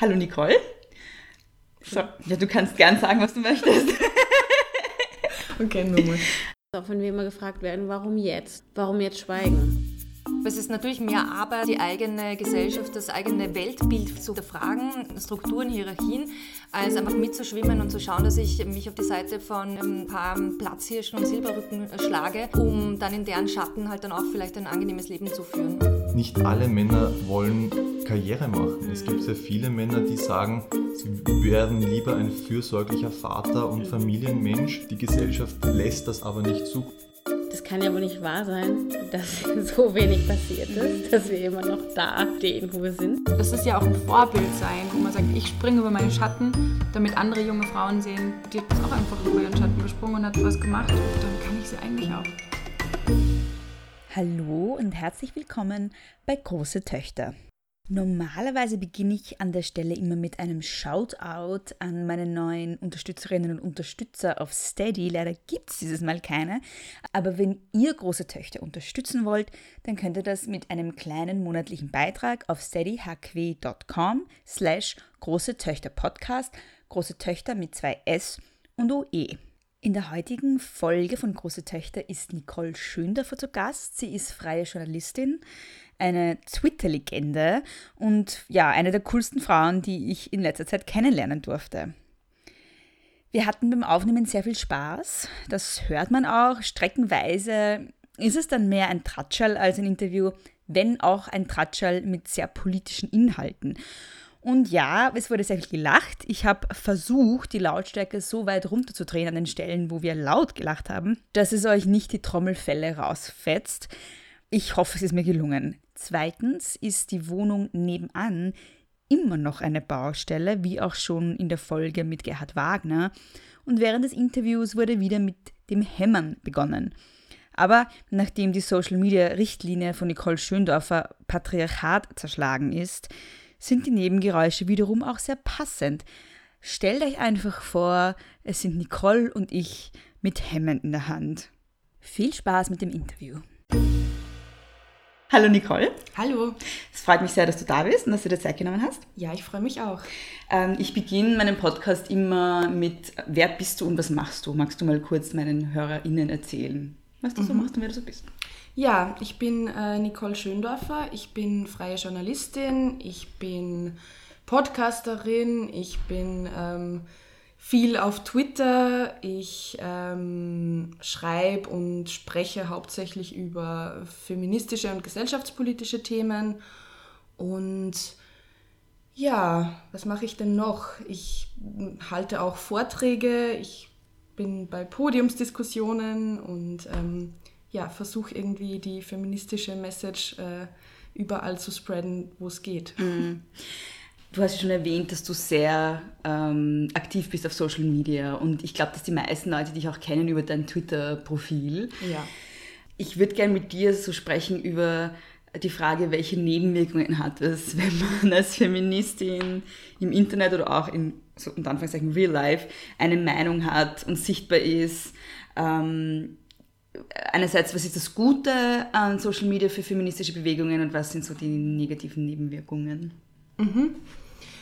Hallo Nicole. So, ja, du kannst gern sagen, was du möchtest. okay, nur mal. Auch wenn wir immer gefragt werden, warum jetzt? Warum jetzt schweigen? Es ist natürlich mehr Arbeit, die eigene Gesellschaft, das eigene Weltbild zu hinterfragen, Strukturen, Hierarchien, als einfach mitzuschwimmen und zu schauen, dass ich mich auf die Seite von ein paar Platzhirschen und Silberrücken schlage, um dann in deren Schatten halt dann auch vielleicht ein angenehmes Leben zu führen. Nicht alle Männer wollen Karriere machen. Es gibt sehr viele Männer, die sagen, sie werden lieber ein fürsorglicher Vater und Familienmensch. Die Gesellschaft lässt das aber nicht zu kann ja wohl nicht wahr sein, dass so wenig passiert ist, dass wir immer noch da stehen, wo wir sind. Das ist ja auch ein Vorbild sein, wo man sagt, ich springe über meinen Schatten, damit andere junge Frauen sehen, die hat auch einfach über ihren Schatten gesprungen und hat was gemacht. Und dann kann ich sie eigentlich auch. Hallo und herzlich willkommen bei Große Töchter. Normalerweise beginne ich an der Stelle immer mit einem Shoutout an meine neuen Unterstützerinnen und Unterstützer auf Steady. Leider gibt es dieses Mal keine. Aber wenn ihr große Töchter unterstützen wollt, dann könnt ihr das mit einem kleinen monatlichen Beitrag auf steadyhq.com slash große Töchter Podcast, große Töchter mit zwei S und OE. In der heutigen Folge von Große Töchter ist Nicole Schöndorfer zu Gast. Sie ist freie Journalistin eine Twitter-Legende und ja, eine der coolsten Frauen, die ich in letzter Zeit kennenlernen durfte. Wir hatten beim Aufnehmen sehr viel Spaß, das hört man auch. Streckenweise ist es dann mehr ein Tratschall als ein Interview, wenn auch ein Tratschall mit sehr politischen Inhalten. Und ja, es wurde sehr viel gelacht. Ich habe versucht, die Lautstärke so weit runterzudrehen an den Stellen, wo wir laut gelacht haben, dass es euch nicht die Trommelfälle rausfetzt. Ich hoffe, es ist mir gelungen. Zweitens ist die Wohnung nebenan immer noch eine Baustelle, wie auch schon in der Folge mit Gerhard Wagner. Und während des Interviews wurde wieder mit dem Hämmern begonnen. Aber nachdem die Social-Media-Richtlinie von Nicole Schöndorfer Patriarchat zerschlagen ist, sind die Nebengeräusche wiederum auch sehr passend. Stellt euch einfach vor, es sind Nicole und ich mit Hämmern in der Hand. Viel Spaß mit dem Interview. Hallo Nicole. Hallo. Es freut mich sehr, dass du da bist und dass du dir Zeit genommen hast. Ja, ich freue mich auch. Ähm, ich beginne meinen Podcast immer mit Wer bist du und was machst du? Magst du mal kurz meinen HörerInnen erzählen, was du mhm. so machst und wer du so bist? Ja, ich bin äh, Nicole Schöndorfer. Ich bin freie Journalistin. Ich bin Podcasterin. Ich bin ähm, viel auf Twitter. Ich ähm, schreibe und spreche hauptsächlich über feministische und gesellschaftspolitische Themen. Und ja, was mache ich denn noch? Ich halte auch Vorträge. Ich bin bei Podiumsdiskussionen und ähm, ja, versuche irgendwie die feministische Message äh, überall zu spreaden, wo es geht. Mhm. Du hast schon erwähnt, dass du sehr ähm, aktiv bist auf Social Media und ich glaube, dass die meisten Leute dich auch kennen über dein Twitter-Profil. Ja. Ich würde gerne mit dir so sprechen über die Frage, welche Nebenwirkungen hat es, wenn man als Feministin im Internet oder auch in so unter Anführungszeichen Real Life eine Meinung hat und sichtbar ist. Ähm, einerseits, was ist das Gute an Social Media für feministische Bewegungen und was sind so die negativen Nebenwirkungen? Mhm.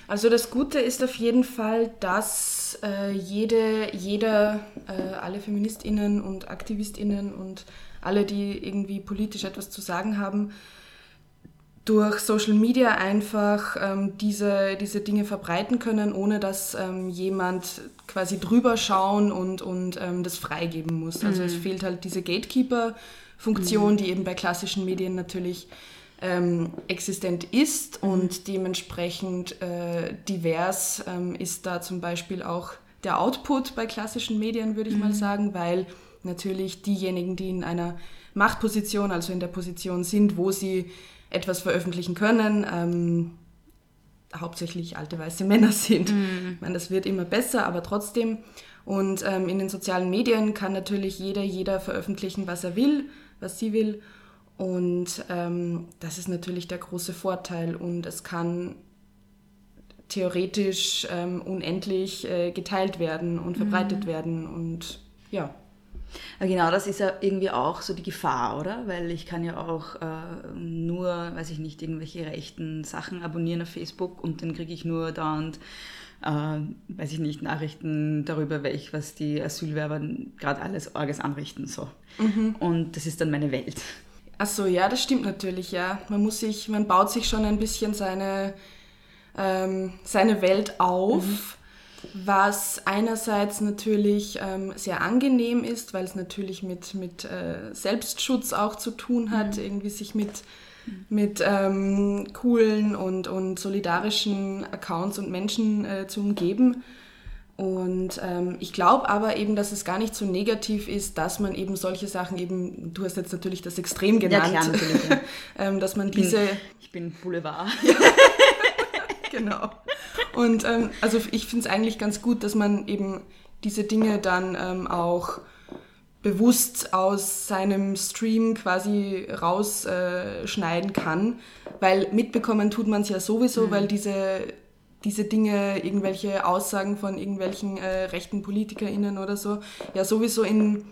Also das Gute ist auf jeden Fall, dass äh, jede, jeder, äh, alle Feministinnen und Aktivistinnen und alle, die irgendwie politisch etwas zu sagen haben, durch Social Media einfach ähm, diese, diese Dinge verbreiten können, ohne dass ähm, jemand quasi drüber schauen und, und ähm, das freigeben muss. Also mhm. es fehlt halt diese Gatekeeper-Funktion, mhm. die eben bei klassischen Medien natürlich ähm, existent ist mhm. und dementsprechend äh, divers ähm, ist da zum Beispiel auch der Output bei klassischen Medien, würde ich mhm. mal sagen, weil natürlich diejenigen, die in einer Machtposition, also in der Position sind, wo sie etwas veröffentlichen können, ähm, hauptsächlich alte weiße Männer sind. Mhm. Ich meine, das wird immer besser, aber trotzdem. Und ähm, in den sozialen Medien kann natürlich jeder, jeder veröffentlichen, was er will, was sie will. Und ähm, das ist natürlich der große Vorteil und es kann theoretisch ähm, unendlich äh, geteilt werden und verbreitet mhm. werden und ja. Genau das ist ja irgendwie auch so die Gefahr, oder? Weil ich kann ja auch äh, nur, weiß ich nicht, irgendwelche rechten Sachen abonnieren auf Facebook und dann kriege ich nur dauernd, äh, weiß ich nicht, Nachrichten darüber, welch, was die Asylwerber gerade alles Orges anrichten. So. Und das ist dann meine Welt. Ach so, ja, das stimmt natürlich, ja. Man muss sich, man baut sich schon ein bisschen seine, ähm, seine Welt auf, was einerseits natürlich ähm, sehr angenehm ist, weil es natürlich mit, mit äh, Selbstschutz auch zu tun hat, irgendwie sich mit, mit ähm, coolen und, und solidarischen Accounts und Menschen äh, zu umgeben. Und ähm, ich glaube aber eben, dass es gar nicht so negativ ist, dass man eben solche Sachen eben, du hast jetzt natürlich das Extrem Ja, genannt, klar, natürlich. Ja. ähm, dass man diese, Ich bin Boulevard. genau. Und ähm, also ich finde es eigentlich ganz gut, dass man eben diese Dinge dann ähm, auch bewusst aus seinem Stream quasi rausschneiden kann, weil mitbekommen tut man es ja sowieso, weil diese, diese Dinge, irgendwelche Aussagen von irgendwelchen äh, rechten PolitikerInnen oder so, ja sowieso in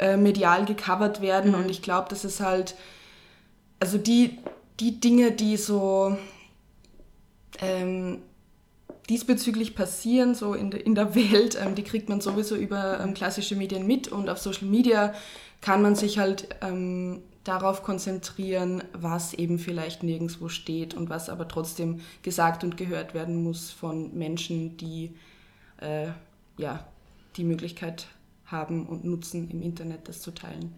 äh, medial gecovert werden. Und ich glaube, dass es halt, also die, die Dinge, die so ähm, diesbezüglich passieren, so in, de, in der Welt, ähm, die kriegt man sowieso über ähm, klassische Medien mit und auf Social Media kann man sich halt ähm, darauf konzentrieren, was eben vielleicht nirgendwo steht und was aber trotzdem gesagt und gehört werden muss von Menschen, die äh, ja, die Möglichkeit haben und nutzen, im Internet das zu teilen.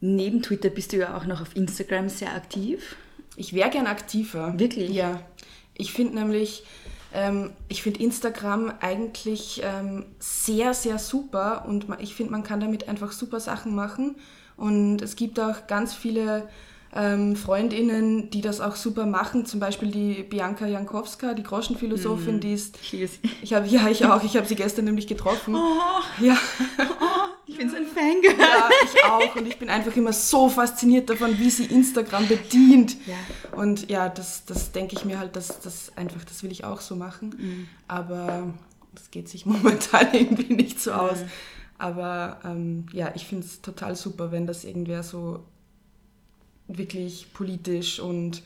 Neben Twitter bist du ja auch noch auf Instagram sehr aktiv. Ich wäre gern aktiver. Wirklich? Ja. Ich finde nämlich, ähm, ich finde Instagram eigentlich ähm, sehr, sehr super und ich finde, man kann damit einfach super Sachen machen. Und es gibt auch ganz viele ähm, Freundinnen, die das auch super machen. Zum Beispiel die Bianca Jankowska, die Groschenphilosophin, die ist. Ich. Ich habe ja, ich auch. Ich habe sie gestern nämlich getroffen. Ja. Ich bin so ein Fangirl. Ja, ich auch. Und ich bin einfach immer so fasziniert davon, wie sie Instagram bedient. Ja. Und ja, das, das denke ich mir halt, dass das einfach, das will ich auch so machen. Aber das geht sich momentan irgendwie nicht so aus. Aber ähm, ja, ich finde es total super, wenn das irgendwer so wirklich politisch und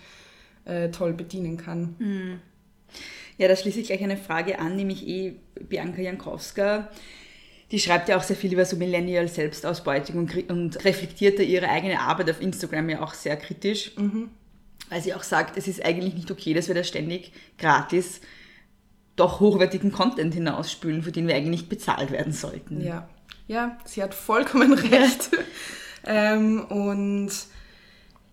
äh, toll bedienen kann. Ja, da schließe ich gleich eine Frage an, nämlich eh Bianca Jankowska. Die schreibt ja auch sehr viel über so Millennial Selbstausbeutung und, und reflektiert da ihre eigene Arbeit auf Instagram ja auch sehr kritisch. Weil sie auch sagt, es ist eigentlich nicht okay, dass wir da ständig gratis doch hochwertigen Content hinausspülen, für den wir eigentlich nicht bezahlt werden sollten. Ja, ja, sie hat vollkommen recht. ähm, und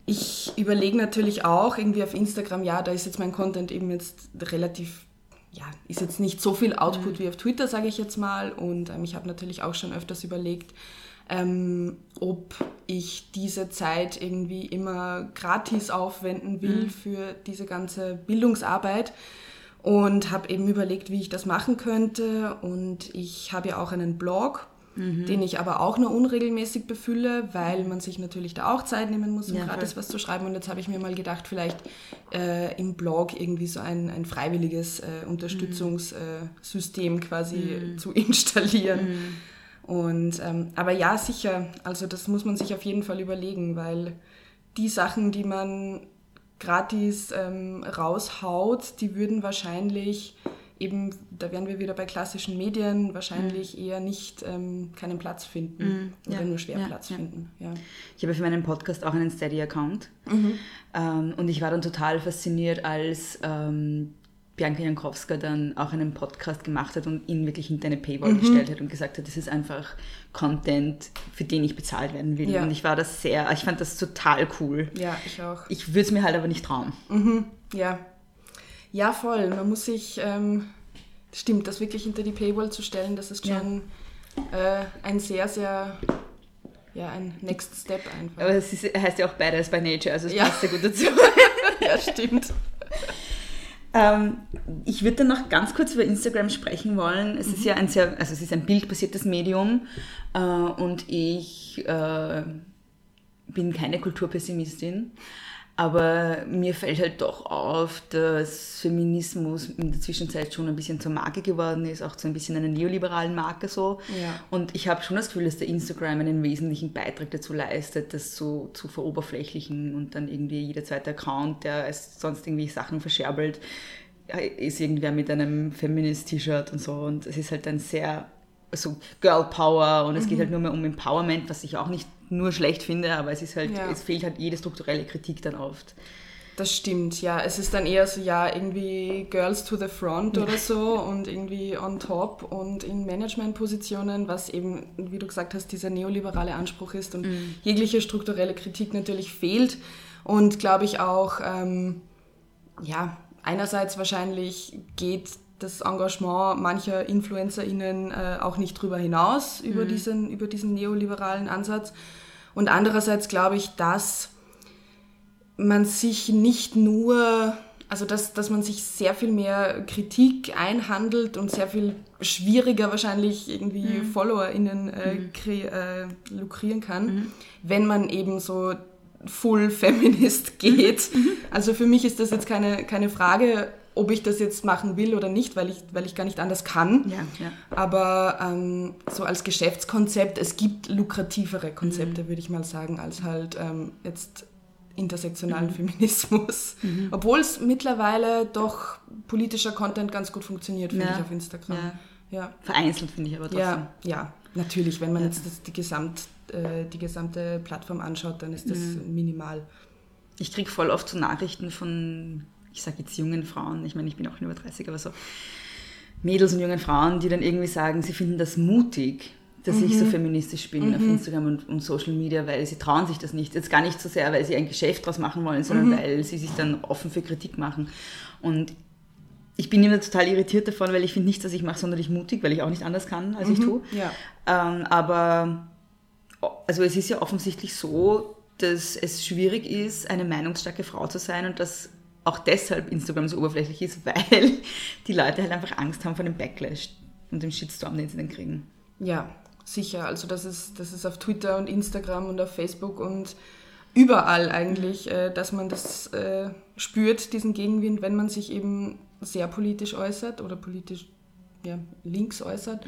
ich überlege natürlich auch irgendwie auf Instagram, ja, da ist jetzt mein Content eben jetzt relativ, ja, ist jetzt nicht so viel Output wie auf Twitter, sage ich jetzt mal. Und ähm, ich habe natürlich auch schon öfters überlegt, ähm, ob ich diese Zeit irgendwie immer gratis aufwenden will für diese ganze Bildungsarbeit und habe eben überlegt, wie ich das machen könnte. Und ich habe ja auch einen Blog, den ich aber auch nur unregelmäßig befülle, weil man sich natürlich da auch Zeit nehmen muss, um Ja, gratis voll. was zu schreiben. Und jetzt habe ich mir mal gedacht, vielleicht äh, im Blog irgendwie so ein, ein freiwilliges äh, Unterstützungssystem quasi zu installieren. Und ähm, aber ja, sicher, also das muss man sich auf jeden Fall überlegen, weil die Sachen, die man gratis ähm, raushaut, die würden wahrscheinlich eben, da wären wir wieder bei klassischen Medien, wahrscheinlich eher nicht ähm, keinen Platz finden oder ja, nur schwer ja, Platz ja. finden. Ja. Ich habe für meinen Podcast auch einen Steady-Account. Ähm, und ich war dann total fasziniert, als ähm, Bianca Jankowska dann auch einen Podcast gemacht hat und ihn wirklich hinter eine Paywall gestellt hat und gesagt hat, das ist einfach Content, für den ich bezahlt werden will. Ja. Und ich war das sehr, ich fand das total cool. ja, ich auch. Ich würde es mir halt aber nicht trauen. Ja. Ja, voll. Man muss sich, ähm, stimmt, das wirklich hinter die Paywall zu stellen, das ist Ja. schon äh, ein sehr, sehr, ja, ein Next Step einfach. Aber es ist, heißt ja auch Badass by Nature, also es Ja. passt sehr gut dazu. ja, stimmt. Ähm, ich würde dann noch ganz kurz über Instagram sprechen wollen. Es ist ja ein sehr, also es ist ein bildbasiertes Medium äh, und ich äh, bin keine Kulturpessimistin. Aber mir fällt halt doch auf, dass Feminismus in der Zwischenzeit schon ein bisschen zur Marke geworden ist, auch zu ein bisschen einer neoliberalen Marke so. Ja. Und ich habe schon das Gefühl, dass der Instagram einen wesentlichen Beitrag dazu leistet, das so zu veroberflächlichen und dann irgendwie jeder zweite Account, der sonst irgendwie Sachen verscherbelt, ist irgendwer mit einem Feminist-T-Shirt und so. Und es ist halt ein sehr so Girl Power und es geht halt nur mehr um Empowerment, was ich auch nicht nur schlecht finde, aber es ist halt, Ja. es fehlt halt jede strukturelle Kritik dann oft. Das stimmt, ja. Es ist dann eher so, ja, irgendwie Girls to the front oder so und irgendwie on top und in Managementpositionen, was eben, wie du gesagt hast, dieser neoliberale Anspruch ist und jegliche strukturelle Kritik natürlich fehlt. Und glaube ich auch, ähm, ja, einerseits wahrscheinlich geht das Engagement mancher InfluencerInnen äh, auch nicht drüber hinaus, über, diesen, über diesen neoliberalen Ansatz. Und andererseits glaube ich, dass man sich nicht nur, also dass, dass man sich sehr viel mehr Kritik einhandelt und sehr viel schwieriger wahrscheinlich irgendwie FollowerInnen äh, kre- äh, lukrieren kann, wenn man eben so full Feminist geht. Also für mich ist das jetzt keine, keine Frage, ob ich das jetzt machen will oder nicht, weil ich, weil ich gar nicht anders kann. Ja, ja. Aber ähm, so als Geschäftskonzept, es gibt lukrativere Konzepte, würde ich mal sagen, als halt ähm, jetzt intersektionalen Feminismus. Obwohl es mittlerweile doch politischer Content ganz gut funktioniert, finde Ja. ich, auf Instagram. Ja. Vereinzelt finde ich aber trotzdem. Ja, ja, natürlich. Wenn man jetzt das, die, Gesamt, äh, die gesamte Plattform anschaut, dann ist das minimal. Ich kriege voll oft so Nachrichten von, ich sage jetzt jungen Frauen, ich meine, ich bin auch schon über 30, aber so Mädels und jungen Frauen, die dann irgendwie sagen, sie finden das mutig, dass ich so feministisch bin auf Instagram und, und Social Media, weil sie trauen sich das nicht. Jetzt gar nicht so sehr, weil sie ein Geschäft draus machen wollen, sondern weil sie sich dann offen für Kritik machen. Und ich bin immer total irritiert davon, weil ich finde nichts, was ich mache, sonderlich mutig, weil ich auch nicht anders kann, als ich tue. Ja. Ähm, aber also es ist ja offensichtlich so, dass es schwierig ist, eine meinungsstarke Frau zu sein und dass auch deshalb Instagram so oberflächlich ist, weil die Leute halt einfach Angst haben vor dem Backlash und dem Shitstorm, den sie dann kriegen. Ja, sicher. Also das ist, das ist auf Twitter und Instagram und auf Facebook und überall eigentlich, äh, dass man das äh, spürt, diesen Gegenwind, wenn man sich eben sehr politisch äußert oder politisch ja, links äußert.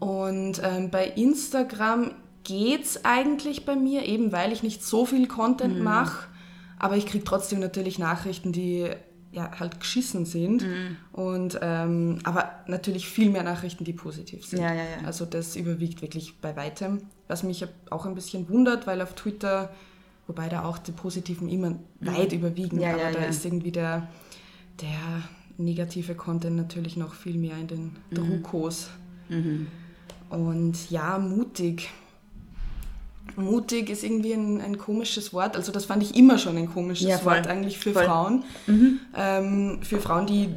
Und ähm, bei Instagram geht's eigentlich bei mir, eben weil ich nicht so viel Content mache, aber ich kriege trotzdem natürlich Nachrichten, die ja, halt geschissen sind. Und, ähm, aber natürlich viel mehr Nachrichten, die positiv sind. Ja, ja, ja. Also das überwiegt wirklich bei weitem. Was mich auch ein bisschen wundert, weil auf Twitter, wobei da auch die positiven immer weit überwiegen, Ja, aber ja, da ja. ist irgendwie der, der negative Content natürlich noch viel mehr in den Mhm. Drukos. Und ja, mutig. Mutig ist irgendwie ein, ein komisches Wort. Also das fand ich immer schon ein komisches Ja. Wort eigentlich für Voll. Mhm. Frauen. Ähm, für Frauen, die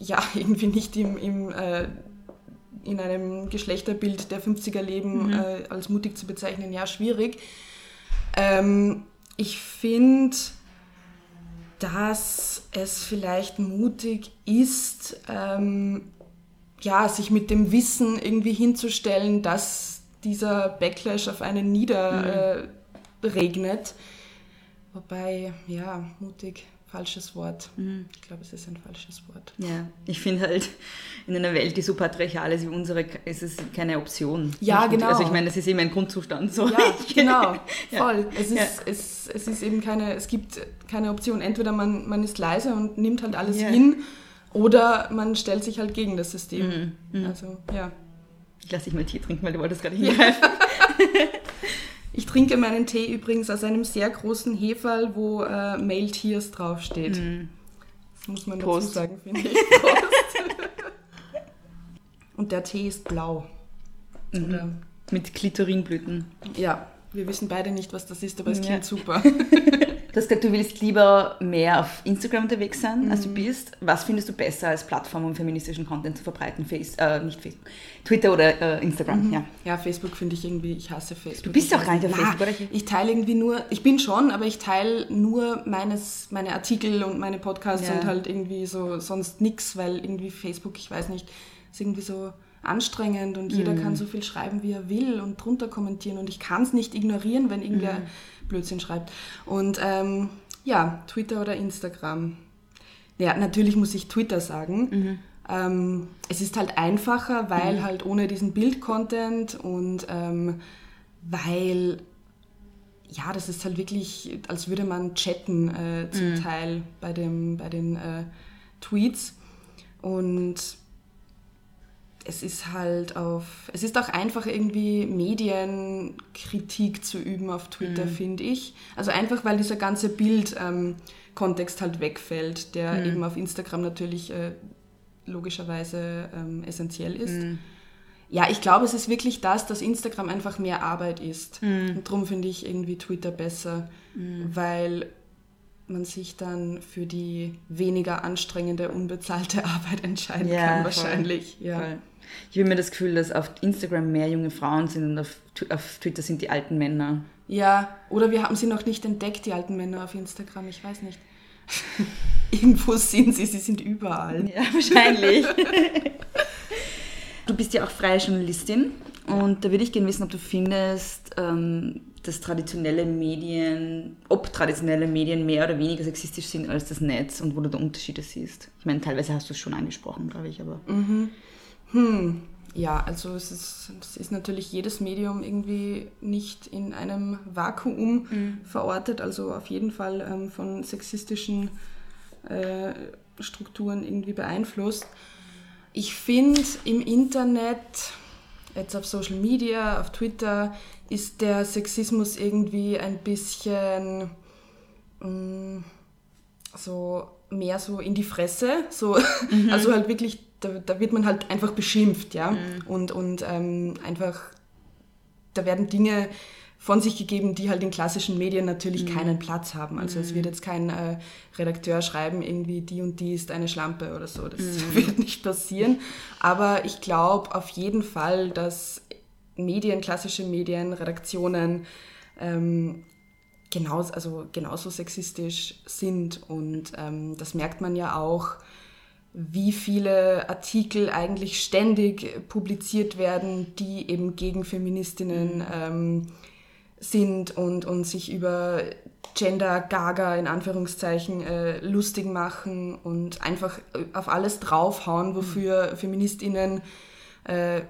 ja irgendwie nicht im, im, äh, in einem Geschlechterbild der 50er leben, äh, als mutig zu bezeichnen, ja, schwierig. Ähm, ich finde, dass es vielleicht mutig ist, ähm, ja, sich mit dem Wissen irgendwie hinzustellen, dass dieser Backlash auf einen niederregnet. Äh, regnet. Wobei, ja, mutig, falsches Wort. Ich glaube, es ist ein falsches Wort. Ja, ich finde halt, in einer Welt, die so patriarchal ist wie unsere, ist es keine Option. Ja, Nicht- genau. Also ich meine, das ist eben ein Grundzustand. So. Ja, genau, Ja. voll. Es ist, Ja. es, es ist eben keine, es gibt keine Option. Entweder man, man ist leise und nimmt halt alles Ja. hin oder man stellt sich halt gegen das System. Mhm, Also, ja. Ich lasse dich mal Tee trinken, weil du wolltest gerade hingreifen. Ich trinke meinen Tee übrigens aus einem sehr großen Heferl, wo äh, Male Tears draufsteht. Das muss man. Prost. dazu sagen, finde ich. Prost. Und der Tee ist blau. Mhm. Mit Klitorinblüten. ja, wir wissen beide nicht, was das ist, aber es Ja. klingt super. Du hast gesagt, du willst lieber mehr auf Instagram unterwegs sein, als Mhm. du bist. Was findest du besser als Plattform, um feministischen Content zu verbreiten? Face, äh, nicht Facebook, Twitter oder äh, Instagram, ja. Ja, Facebook finde ich irgendwie, ich hasse Facebook. Du bist doch gar nicht auf Facebook, oder? Ich teile irgendwie nur, ich bin schon, aber ich teile nur meines, meine Artikel und meine Podcasts Ja. und halt irgendwie so sonst nix, weil irgendwie Facebook, ich weiß nicht, ist irgendwie so anstrengend und jeder Mhm. kann so viel schreiben, wie er will und drunter kommentieren und ich kann es nicht ignorieren, wenn irgendwer Mhm. Blödsinn schreibt. Und ähm, Ja, Twitter oder Instagram. Ja, natürlich muss ich Twitter sagen. Mhm. Ähm, es ist halt einfacher, weil halt ohne diesen Bild-Content und ähm, weil, ja, das ist halt wirklich, als würde man chatten äh, zum Teil bei, dem, bei den äh, Tweets. Und es ist halt auf, es ist auch einfach irgendwie Medienkritik zu üben auf Twitter, finde ich. Also einfach, weil dieser ganze Bildkontext halt wegfällt, der eben auf Instagram natürlich äh, logischerweise ähm, essentiell ist. Ja, ich glaube, es ist wirklich das, dass Instagram einfach mehr Arbeit ist. Und darum finde ich irgendwie Twitter besser, weil man sich dann für die weniger anstrengende, unbezahlte Arbeit entscheiden Ja, kann, voll. wahrscheinlich. Ja. Voll. Ich habe mir das Gefühl, dass auf Instagram mehr junge Frauen sind und auf, auf Twitter sind die alten Männer. ja, oder wir haben sie noch nicht entdeckt, die alten Männer auf Instagram, ich weiß nicht. Irgendwo sind sie, sie sind überall. Ja, wahrscheinlich. du bist ja auch freie Journalistin und da würde ich gerne wissen, ob du findest, ähm, dass traditionelle Medien, ob traditionelle Medien mehr oder weniger sexistisch sind als das Netz und wo du da Unterschiede siehst. Ich meine, teilweise hast du es schon angesprochen, glaube ich, aber. Ja, also es ist, es ist natürlich jedes Medium irgendwie nicht in einem Vakuum verortet, also auf jeden Fall ähm, von sexistischen äh, Strukturen irgendwie beeinflusst. Ich finde im Internet, jetzt auf Social Media, auf Twitter, ist der Sexismus irgendwie ein bisschen mm, so mehr so in die Fresse, so, also halt wirklich, da, da wird man halt einfach beschimpft, ja, und, und ähm, einfach, da werden Dinge von sich gegeben, die halt in klassischen Medien natürlich keinen Platz haben. Also es wird jetzt kein äh, Redakteur schreiben, irgendwie die und die ist eine Schlampe oder so. Das wird nicht passieren. Aber ich glaube auf jeden Fall, dass Medien, klassische Medien, Redaktionen ähm, genauso, also genauso sexistisch sind. Und ähm, das merkt man ja auch, wie viele Artikel eigentlich ständig publiziert werden, die eben gegen Feministinnen ähm, sind und, und sich über Gender Gaga in Anführungszeichen äh, lustig machen und einfach auf alles draufhauen, wofür Feministinnen äh,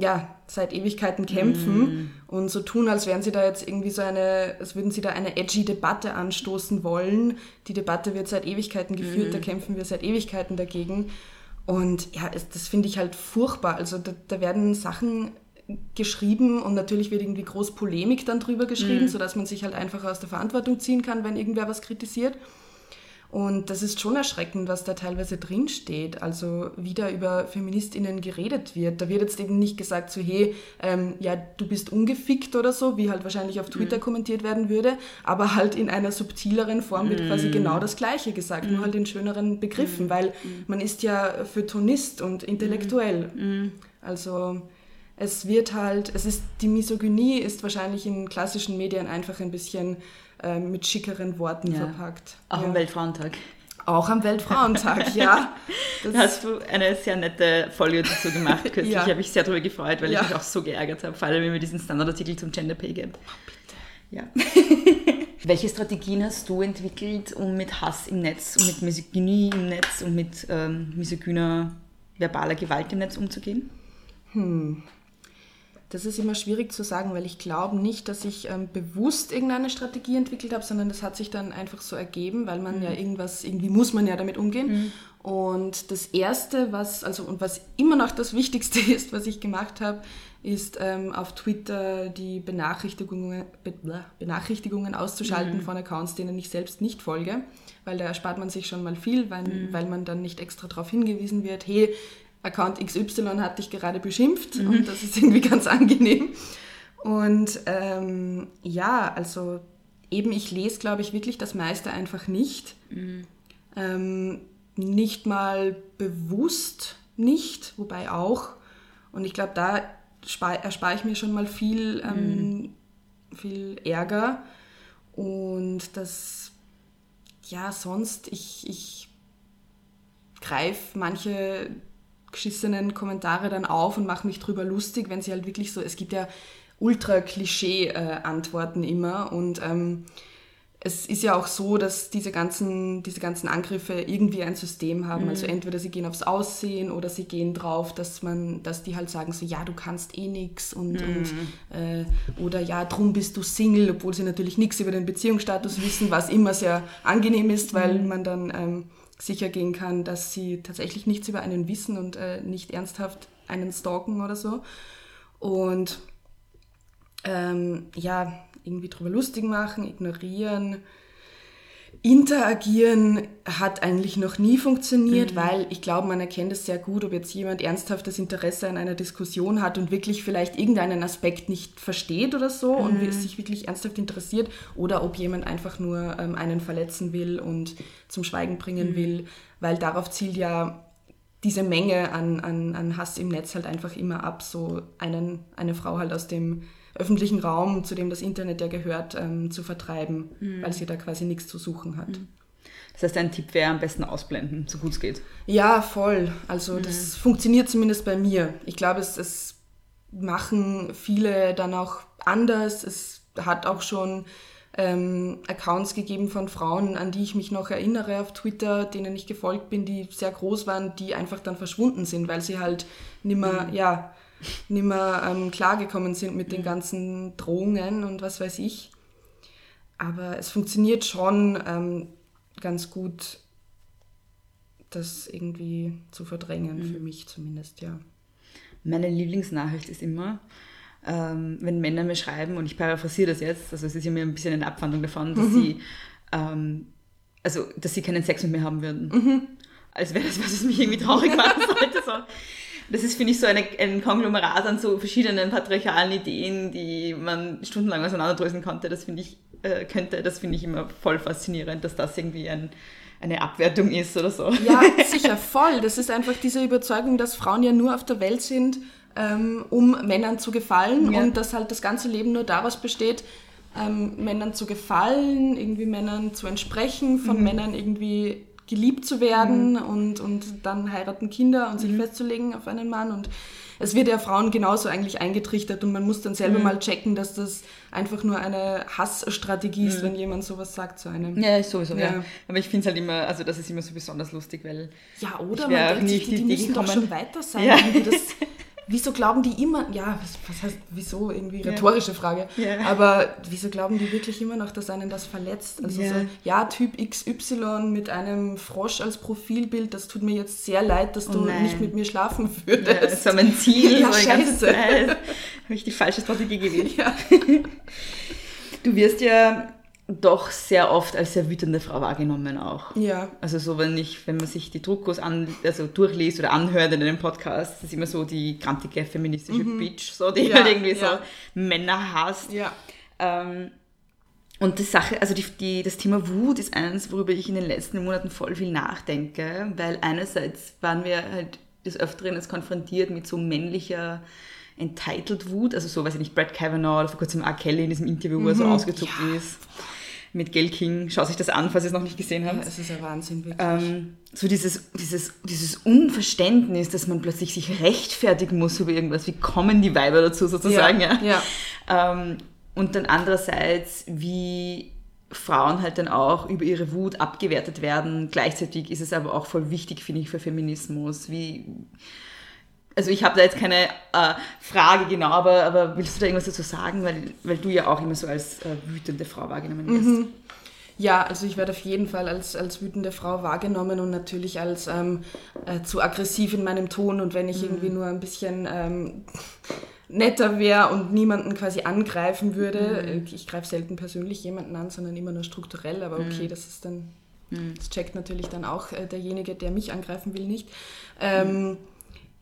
ja, seit Ewigkeiten kämpfen und so tun, als wären sie da jetzt irgendwie so eine, als würden sie da eine edgy Debatte anstoßen wollen. Die Debatte wird seit Ewigkeiten geführt, da kämpfen wir seit Ewigkeiten dagegen. Und ja, es, das finde ich halt furchtbar. Also da, da werden Sachen geschrieben und natürlich wird irgendwie groß Polemik dann drüber geschrieben, sodass man sich halt einfach aus der Verantwortung ziehen kann, wenn irgendwer was kritisiert. Und das ist schon erschreckend, was da teilweise drinsteht. Also wie da über Feministinnen geredet wird. Da wird jetzt eben nicht gesagt so, hey, ähm, ja, du bist ungefickt oder so, wie halt wahrscheinlich auf Twitter kommentiert werden würde, aber halt in einer subtileren Form wird quasi genau das Gleiche gesagt, nur halt in schöneren Begriffen, weil man ist ja Feuilletonist und intellektuell. Also es wird halt, es ist, die Misogynie ist wahrscheinlich in klassischen Medien einfach ein bisschen ähm, mit schickeren Worten Ja. verpackt. Auch am Weltfrauentag. Auch am Weltfrauentag, ja. Das Da hast du eine sehr nette Folge dazu gemacht kürzlich. Ja. Ich habe mich sehr darüber gefreut, weil Ja. ich mich auch so geärgert habe, vor allem über diesen Standardartikel zum Gender Pay Gap. Ja. Welche Strategien hast du entwickelt, um mit Hass im Netz, um mit Misogynie im Netz und mit ähm, misogyner verbaler Gewalt im Netz umzugehen? Das ist immer schwierig zu sagen, weil ich glaube nicht, dass ich ähm, bewusst irgendeine Strategie entwickelt habe, sondern das hat sich dann einfach so ergeben, weil man ja irgendwas, irgendwie muss man ja damit umgehen. Und das Erste, was, also und was immer noch das Wichtigste ist, was ich gemacht habe, ist ähm, auf Twitter die Benachrichtigungen, Be Benachrichtigungen auszuschalten von Accounts, denen ich selbst nicht folge, weil da erspart man sich schon mal viel, weil, weil man dann nicht extra darauf hingewiesen wird, hey, Account XY hat dich gerade beschimpft und das ist irgendwie ganz angenehm. Und ähm, ja, also eben ich lese, glaube ich, wirklich das meiste einfach nicht. Ähm, nicht mal bewusst nicht, wobei auch. Und ich glaube, da spar- erspare ich mir schon mal viel, ähm, viel Ärger. Und das, ja, sonst, ich, ich greife manche geschissenen Kommentare dann auf und mache mich drüber lustig, wenn sie halt wirklich so, es gibt ja ultra Klischee-Antworten immer und ähm, es ist ja auch so, dass diese ganzen, diese ganzen Angriffe irgendwie ein System haben. Mhm. Also entweder sie gehen aufs Aussehen oder sie gehen drauf, dass man, dass die halt sagen so, ja, du kannst eh nix und, Mhm. und äh, oder ja, drum bist du Single, obwohl sie natürlich nichts über den Beziehungsstatus wissen, was immer sehr angenehm ist, weil Mhm. man dann ähm, sicher gehen kann, dass sie tatsächlich nichts über einen wissen und äh, nicht ernsthaft einen stalken oder so. Und ähm, ja, irgendwie drüber lustig machen, ignorieren. Interagieren hat eigentlich noch nie funktioniert, weil ich glaube, man erkennt es sehr gut, ob jetzt jemand ernsthaftes Interesse an einer Diskussion hat und wirklich vielleicht irgendeinen Aspekt nicht versteht oder so und wi- sich wirklich ernsthaft interessiert oder ob jemand einfach nur ähm, einen verletzen will und zum Schweigen bringen will, weil darauf zielt ja diese Menge an, an, an Hass im Netz halt einfach immer ab, so einen, eine Frau halt aus dem öffentlichen Raum, zu dem das Internet ja gehört, ähm, zu vertreiben, weil sie da quasi nichts zu suchen hat. Das heißt, ein Tipp wäre am besten ausblenden, so gut es geht. Ja, voll. Also das funktioniert zumindest bei mir. Ich glaube, es, es machen viele dann auch anders. Es hat auch schon ähm, Accounts gegeben von Frauen, an die ich mich noch erinnere auf Twitter, denen ich gefolgt bin, die sehr groß waren, die einfach dann verschwunden sind, weil sie halt nimmer, ja, nimmer ähm, klargekommen sind mit den ganzen Drohungen und was weiß ich. Aber es funktioniert schon ähm, ganz gut, das irgendwie zu verdrängen, für mich zumindest, ja. Meine Lieblingsnachricht ist immer, ähm, wenn Männer mir schreiben, und ich paraphrasiere das jetzt, also es ist ja mir ein bisschen eine Abwandlung davon, dass sie ähm, also dass sie keinen Sex mit mir haben würden. Als wäre das was, was mich irgendwie traurig machen sollte. So. Das ist, finde ich, so eine, ein Konglomerat an so verschiedenen patriarchalen Ideen, die man stundenlang auseinanderdröseln konnte. Das finde ich, äh, könnte, das finde ich immer voll faszinierend, dass das irgendwie ein, eine Abwertung ist oder so. Ja, sicher, voll. Das ist einfach diese Überzeugung, dass Frauen ja nur auf der Welt sind, ähm, um Männern zu gefallen Ja. und dass halt das ganze Leben nur daraus besteht, ähm, Männern zu gefallen, irgendwie Männern zu entsprechen, von Männern irgendwie geliebt zu werden und, und dann heiraten Kinder und sich festzulegen auf einen Mann und es wird ja Frauen genauso eigentlich eingetrichtert und man muss dann selber mal checken, dass das einfach nur eine Hassstrategie ist, wenn jemand sowas sagt zu einem. Ja, sowieso, ja. Ja. Aber ich finde es halt immer, also das ist immer so besonders lustig, weil Ja, oder? Ich Man denkt sich, auf die, die die müssen doch schon weiter sein. Ja. Irgendwie Das, wieso glauben die immer, ja, was, was heißt, wieso, irgendwie rhetorische Frage, Ja. aber wieso glauben die wirklich immer noch, dass einen das verletzt? Also Ja. so, ja, Typ XY mit einem Frosch als Profilbild, das tut mir jetzt sehr leid, dass du Oh nicht mit mir schlafen ja, würdest. das war mein Ziel. Ja, scheiße. Habe ich die falsche Strategie gewählt. Ja. Du wirst ja doch sehr oft als sehr wütende Frau wahrgenommen auch. ja. Also so, wenn ich, wenn man sich die Druckos an, also durchliest oder anhört in einem Podcast, das ist immer so die grantige feministische Bitch, so, die Mhm. Ja, halt irgendwie ja. so Männer hasst. Ja. Ähm, und die Sache, also die, die, das Thema Wut ist eines, worüber ich in den letzten Monaten voll viel nachdenke, weil einerseits waren wir halt des Öfteren jetzt konfrontiert mit so männlicher Entitled Wut, also so, weiß ich nicht, Brad Kavanaugh oder vor kurzem R. Kelly in diesem Interview, wo er so ausgezuckt ist mit Gail King. Schaut sich das an, falls ihr es noch nicht gesehen habt. Es ist ja Wahnsinn, wirklich. Ähm, so dieses, dieses, dieses Unverständnis, dass man plötzlich sich rechtfertigen muss über irgendwas. Wie kommen die Weiber dazu sozusagen? Ja. ja. Ähm, und dann andererseits, wie Frauen halt dann auch über ihre Wut abgewertet werden. Gleichzeitig ist es aber auch voll wichtig, finde ich, für Feminismus. Wie, also ich habe da jetzt keine äh, Frage genau, aber, aber willst du da irgendwas dazu sagen? Weil, weil du ja auch immer so als äh, wütende Frau wahrgenommen wirst. Ja, also ich werde auf jeden Fall als, als wütende Frau wahrgenommen und natürlich als ähm, äh, zu aggressiv in meinem Ton und wenn ich irgendwie nur ein bisschen ähm, netter wäre und niemanden quasi angreifen würde. äh, Ich greife selten persönlich jemanden an, sondern immer nur strukturell, aber okay, das ist dann, das checkt natürlich dann auch äh, derjenige, der mich angreifen will, nicht. Ähm,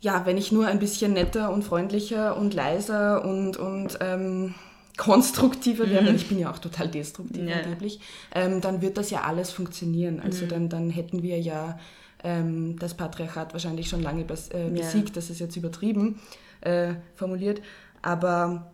ja, wenn ich nur ein bisschen netter und freundlicher und leiser und, und ähm, konstruktiver wäre, weil ich bin ja auch total destruktiv Ja. angeblich, ähm, dann wird das ja alles funktionieren. Also dann, dann hätten wir ja ähm, das Patriarchat wahrscheinlich schon lange bes äh, Ja. besiegt, das ist jetzt übertrieben äh, formuliert, aber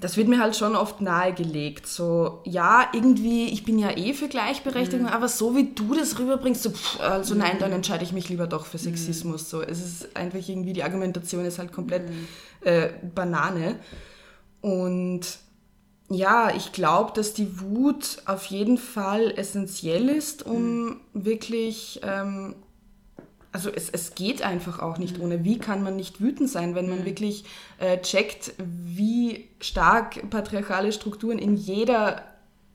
das wird mir halt schon oft nahegelegt. So, ja, irgendwie, ich bin ja eh für Gleichberechtigung, aber so wie du das rüberbringst, so, pff, also nein, dann entscheide ich mich lieber doch für Sexismus. So, es ist einfach irgendwie, die Argumentation ist halt komplett äh, Banane. Und ja, ich glaube, dass die Wut auf jeden Fall essentiell ist, um wirklich, ähm, also es, es geht einfach auch nicht ohne. Wie kann man nicht wütend sein, wenn man wirklich äh, checkt, wie stark patriarchale Strukturen in jeder,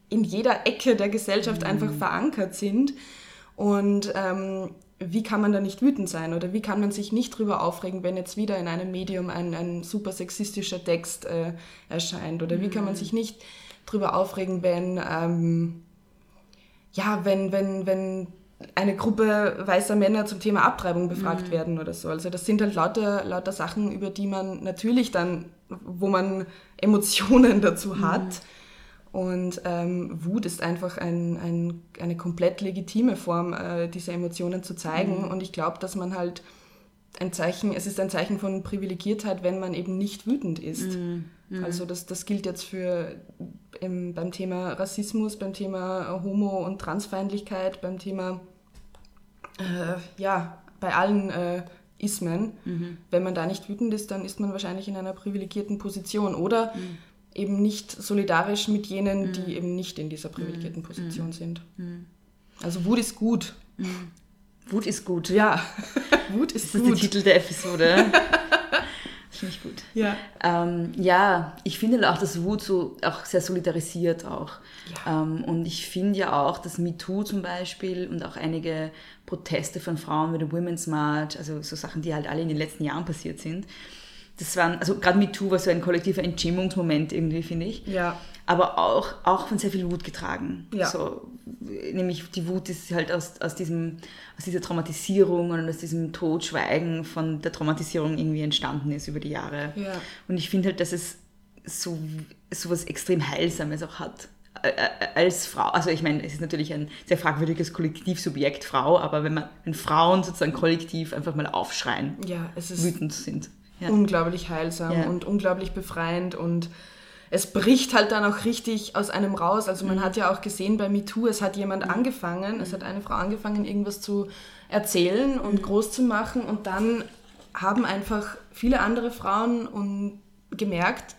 in jeder Ecke der Gesellschaft einfach verankert sind? Und ähm, wie kann man da nicht wütend sein? Oder wie kann man sich nicht drüber aufregen, wenn jetzt wieder in einem Medium ein, ein super sexistischer Text äh, erscheint? Oder wie kann man sich nicht drüber aufregen, wenn, ähm, ja, wenn, wenn, wenn eine Gruppe weißer Männer zum Thema Abtreibung befragt werden oder so. Also das sind halt lauter, lauter Sachen, über die man natürlich dann, wo man Emotionen dazu hat. Und ähm, Wut ist einfach ein, ein, eine komplett legitime Form, äh, diese Emotionen zu zeigen. Und ich glaube, dass man halt ein Zeichen, es ist ein Zeichen von Privilegiertheit, wenn man eben nicht wütend ist. Also das, das gilt jetzt für im, beim Thema Rassismus, beim Thema Homo- und Transfeindlichkeit, beim Thema, äh, ja, bei allen äh, Ismen. Wenn man da nicht wütend ist, dann ist man wahrscheinlich in einer privilegierten Position. Oder eben nicht solidarisch mit jenen, die eben nicht in dieser privilegierten Position sind. Also Wut ist gut. Wut ist gut. Ja, Wut ist Das ist der gut. Titel der Episode. Finde ich gut. Ja. Ähm, ja, ich finde auch, dass Wut so auch sehr solidarisiert auch. Ähm, und ich finde ja auch, dass MeToo zum Beispiel und auch einige Proteste von Frauen wie der Women's March, also so Sachen, die halt alle in den letzten Jahren passiert sind, das waren, also gerade MeToo war so ein kollektiver Entschämungsmoment irgendwie, finde ich. Ja. Aber auch, auch von sehr viel Wut getragen. Ja. So, nämlich die Wut ist halt aus, aus, diesem, aus dieser Traumatisierung und aus diesem Totschweigen von der Traumatisierung irgendwie entstanden ist über die Jahre. Ja. Und ich finde halt, dass es so, so was extrem Heilsames auch hat. Ä- ä- Als Frau, also ich meine, es ist natürlich ein sehr fragwürdiges Kollektivsubjekt Frau, aber wenn man, wenn Frauen sozusagen kollektiv einfach mal aufschreien, Ja, wütend sind. Ja. unglaublich heilsam Ja. und unglaublich befreiend und es bricht halt dann auch richtig aus einem raus. Also Mhm. man hat ja auch gesehen bei MeToo, es hat jemand angefangen, es hat eine Frau angefangen, irgendwas zu erzählen Mhm. und groß zu machen und dann haben einfach viele andere Frauen und gemerkt,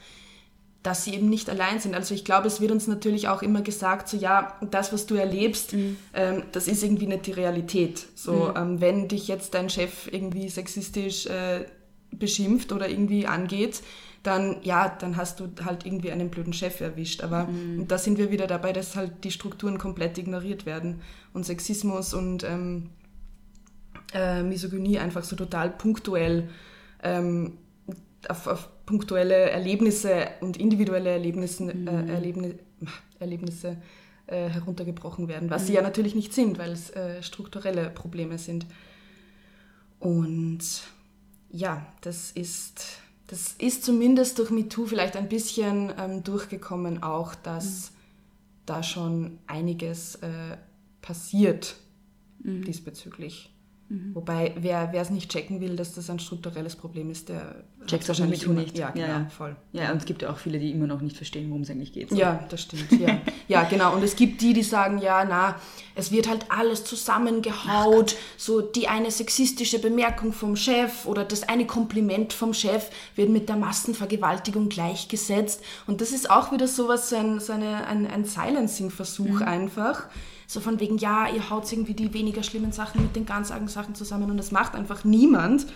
dass sie eben nicht allein sind. Also ich glaube, es wird uns natürlich auch immer gesagt, so ja, das, was du erlebst, ähm, das ist irgendwie nicht die Realität. So, ähm, wenn dich jetzt dein Chef irgendwie sexistisch äh, beschimpft oder irgendwie angeht, dann ja, dann hast du halt irgendwie einen blöden Chef erwischt. Aber da sind wir wieder dabei, dass halt die Strukturen komplett ignoriert werden und Sexismus und ähm, äh, Misogynie einfach so total punktuell ähm, auf, auf punktuelle Erlebnisse und individuelle Erlebnisse, äh, Erlebni Erlebnisse äh, heruntergebrochen werden, was sie ja natürlich nicht sind, weil es äh, strukturelle Probleme sind. Und ja, das ist, das ist zumindest durch MeToo vielleicht ein bisschen ähm, durchgekommen, auch dass da schon einiges äh, passiert diesbezüglich. Wobei, wer es nicht checken will, dass das ein strukturelles Problem ist, der auch mit wahrscheinlich immer- nicht. Ja, genau, Ja, ja. voll. Ja, und es gibt ja auch viele, die immer noch nicht verstehen, worum es eigentlich geht. So. Ja, das stimmt. Ja. ja, genau. Und es gibt die, die sagen, ja, na, es wird halt alles zusammengehaut. So die eine sexistische Bemerkung vom Chef oder das eine Kompliment vom Chef wird mit der Massenvergewaltigung gleichgesetzt. Und das ist auch wieder sowas, so ein, so eine, ein, ein Silencing-Versuch einfach. So von wegen, ja, ihr haut irgendwie die weniger schlimmen Sachen mit den ganz argen Sachen zusammen und das macht einfach niemand.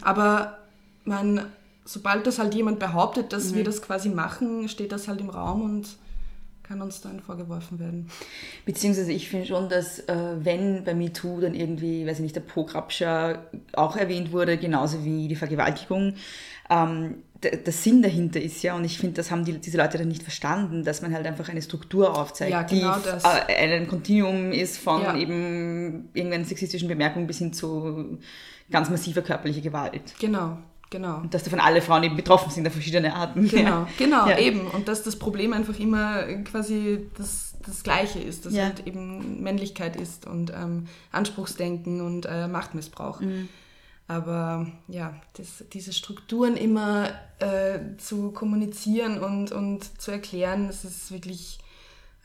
Aber man, sobald das halt jemand behauptet, dass wir das quasi machen, steht das halt im Raum und kann uns dann vorgeworfen werden. Beziehungsweise ich finde schon, dass äh, wenn bei MeToo dann irgendwie, weiß ich nicht, der Pograpscher auch erwähnt wurde, genauso wie die Vergewaltigung, ähm, der, der Sinn dahinter ist ja, und ich finde, das haben die, diese Leute dann nicht verstanden, dass man halt einfach eine Struktur aufzeigt, Ja, genau die das. äh, ein Kontinuum ist von Ja. eben irgendeinen sexistischen Bemerkungen bis hin zu ganz massiver körperlicher Gewalt. Genau, genau. Und dass davon alle Frauen eben betroffen sind auf verschiedene Arten. Genau, genau, Ja. eben. Und dass das Problem einfach immer quasi das, das Gleiche ist, dass Ja. halt eben Männlichkeit ist und ähm, Anspruchsdenken und äh, Machtmissbrauch. Mhm. Aber ja, das, diese Strukturen immer äh, zu kommunizieren und, und zu erklären, das ist wirklich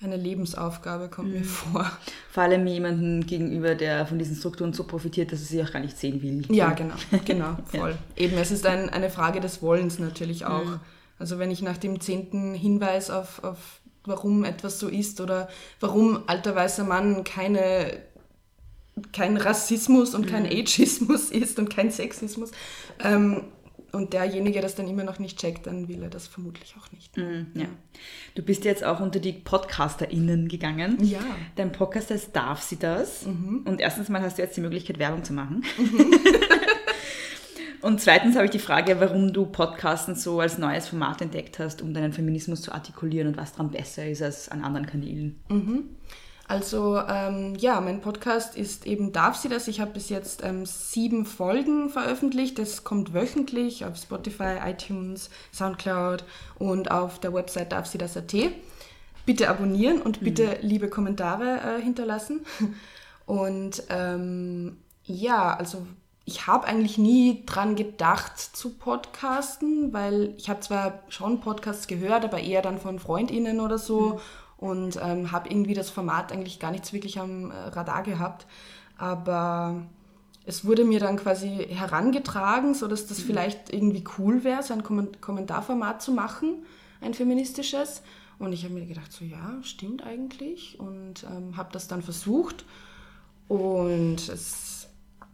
eine Lebensaufgabe, kommt Mhm. mir vor. Vor allem jemanden gegenüber, der von diesen Strukturen so profitiert, dass er sie auch gar nicht sehen will. Ja, genau, genau, voll. Eben, es ist ein, eine Frage des Wollens natürlich auch. Mhm. Also wenn ich nach dem zehnten Hinweis auf, auf warum etwas so ist oder warum alter weißer Mann keine, kein Rassismus und kein Ageismus ist und kein Sexismus, ähm, und derjenige das dann immer noch nicht checkt, dann will er das vermutlich auch nicht. Mhm, ja. Du bist jetzt auch unter die PodcasterInnen gegangen. Ja. Dein Podcast heißt Darf sie das? Und erstens mal hast du jetzt die Möglichkeit, Werbung zu machen. Und zweitens habe ich die Frage, warum du Podcasten so als neues Format entdeckt hast, um deinen Feminismus zu artikulieren und was daran besser ist als an anderen Kanälen. Also ähm, ja, mein Podcast ist eben Darf sie das? Ich habe bis jetzt ähm, sieben Folgen veröffentlicht. Das kommt wöchentlich auf Spotify, iTunes, Soundcloud und auf der Website darf sie das.at. Bitte abonnieren und bitte liebe Kommentare äh, hinterlassen. Und ähm, ja, also ich habe eigentlich nie dran gedacht zu podcasten, weil ich habe zwar schon Podcasts gehört, aber eher dann von Freundinnen oder so und ähm, habe irgendwie das Format eigentlich gar nicht wirklich am äh, Radar gehabt. Aber es wurde mir dann quasi herangetragen, so dass das vielleicht irgendwie cool wäre, so ein Kommen- Kommentarformat zu machen, ein feministisches. Und ich habe mir gedacht, so ja, stimmt eigentlich. Und ähm, habe das dann versucht. Und es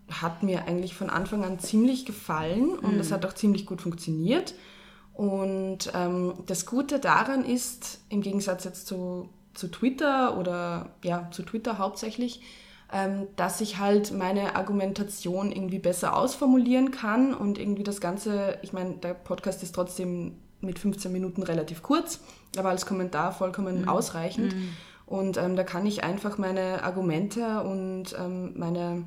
hat mir eigentlich von Anfang an ziemlich gefallen und es hat auch ziemlich gut funktioniert. Und ähm, das Gute daran ist, im Gegensatz jetzt zu, zu Twitter oder ja, zu Twitter hauptsächlich, ähm, dass ich halt meine Argumentation irgendwie besser ausformulieren kann und irgendwie das Ganze, ich meine, der Podcast ist trotzdem mit 15 Minuten relativ kurz, aber als Kommentar vollkommen ausreichend. Und ähm, da kann ich einfach meine Argumente und ähm, meine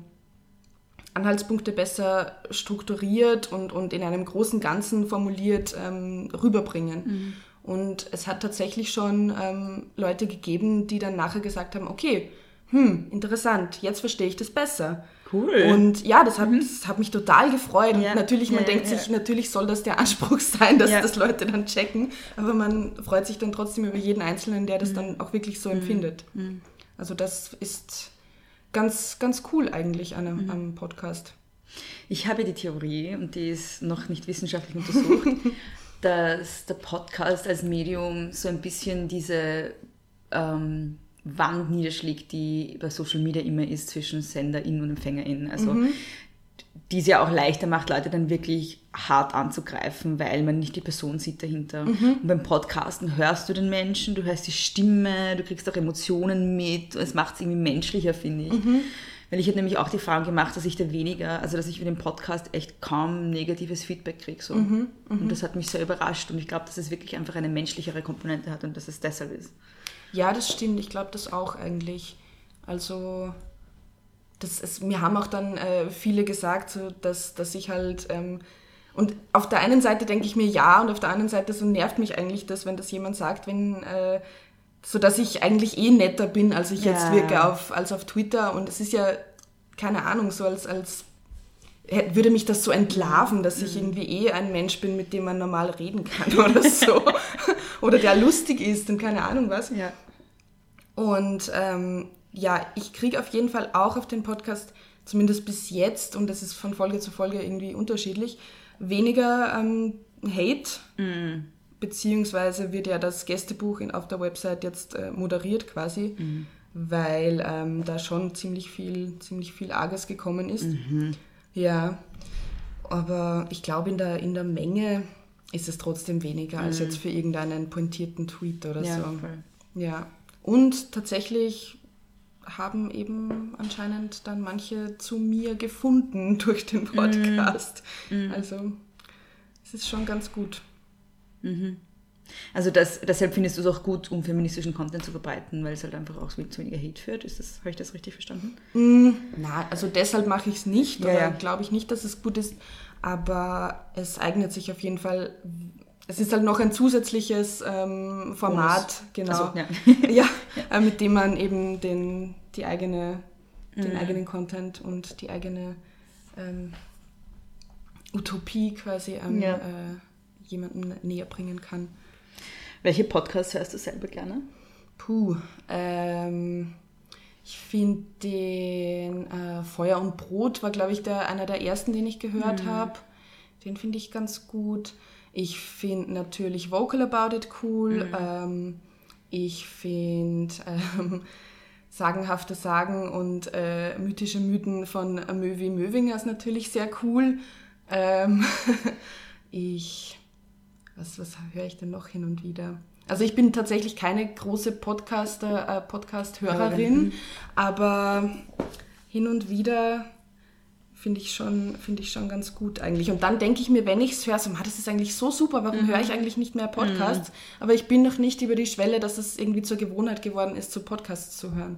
Anhaltspunkte besser strukturiert und, und in einem großen Ganzen formuliert ähm, rüberbringen. Und es hat tatsächlich schon ähm, Leute gegeben, die dann nachher gesagt haben, okay, hm, interessant, jetzt verstehe ich das besser. Cool. Und ja, das hat, das hat mich total gefreut. Ja. Und natürlich, man Ja, denkt ja, sich, natürlich soll das der Anspruch sein, dass Ja. das Leute dann checken. Aber man freut sich dann trotzdem über jeden Einzelnen, der das Mhm. dann auch wirklich so empfindet. Also das ist ganz, ganz cool eigentlich an einem, Mhm. am Podcast. Ich habe die Theorie, und die ist noch nicht wissenschaftlich untersucht, dass der Podcast als Medium so ein bisschen diese ähm, Wand niederschlägt, die bei Social Media immer ist zwischen SenderInnen und EmpfängerInnen. Also die es ja auch leichter macht, Leute dann wirklich hart anzugreifen, weil man nicht die Person sieht dahinter. Und beim Podcasten hörst du den Menschen, du hörst die Stimme, du kriegst auch Emotionen mit. Es macht es irgendwie menschlicher, finde ich. Weil ich habe nämlich auch die Erfahrung gemacht, dass ich da weniger, also dass ich mit dem Podcast echt kaum negatives Feedback kriege. So. Und das hat mich sehr überrascht. Und ich glaube, dass es wirklich einfach eine menschlichere Komponente hat und dass es deshalb ist. Ja, das stimmt. Ich glaube das auch eigentlich. Also, das ist, mir haben auch dann äh, viele gesagt, so, dass, dass ich halt. Ähm, und auf der einen Seite denke ich mir ja, und auf der anderen Seite so nervt mich eigentlich das, wenn das jemand sagt, wenn. Äh, so dass ich eigentlich eh netter bin, als ich jetzt Ja. wirke auf, als auf Twitter. Und es ist ja, keine Ahnung, so als, als würde mich das so entlarven, dass ich irgendwie eh ein Mensch bin, mit dem man normal reden kann oder so. oder der lustig ist und keine Ahnung was. Ja. Und ähm, ja, ich kriege auf jeden Fall auch auf den Podcast, zumindest bis jetzt, und das ist von Folge zu Folge irgendwie unterschiedlich, weniger ähm, Hate. Beziehungsweise wird ja das Gästebuch in, auf der Website jetzt äh, moderiert quasi, weil ähm, da schon ziemlich viel, ziemlich viel Arges gekommen ist. Ja, aber ich glaube, in der, in der Menge ist es trotzdem weniger als jetzt für irgendeinen pointierten Tweet oder Ja, so. voll. Ja, und tatsächlich haben eben anscheinend dann manche zu mir gefunden durch den Podcast. Also es ist schon ganz gut. Also das, deshalb findest du es auch gut, um feministischen Content zu verbreiten, weil es halt einfach auch zu weniger Hate führt. Ist das, habe ich das richtig verstanden? Na, also deshalb mache ich es nicht, Ja, oder ja. glaube ich nicht, dass es gut ist, aber es eignet sich auf jeden Fall. Es ist halt noch ein zusätzliches ähm, Format, genau. Also, ja. ja, äh, mit dem man eben den, die eigene, den eigenen Content und die eigene ähm, Utopie quasi ähm, Ja. äh, jemandem näher bringen kann. Welche Podcasts hörst du selber gerne? Puh, ähm, ich finde den äh, Feuer und Brot war, glaube ich, der, einer der ersten, den ich gehört habe. Den finde ich ganz gut. Ich finde natürlich Vocal About It cool. Ähm, ich finde ähm, sagenhafte Sagen und äh, mythische Mythen von Möwi Möwingers natürlich sehr cool. Ähm, ich, was, was höre ich denn noch hin und wieder? Also ich bin tatsächlich keine große Podcaster, äh, Podcast-Hörerin, aber hin und wieder finde ich, schon, find ich schon ganz gut eigentlich. Und dann denke ich mir, wenn ich es höre, so, "Ma, das ist eigentlich so super, warum höre ich eigentlich nicht mehr Podcasts? Aber ich bin noch nicht über die Schwelle, dass es irgendwie zur Gewohnheit geworden ist, zu Podcasts zu hören.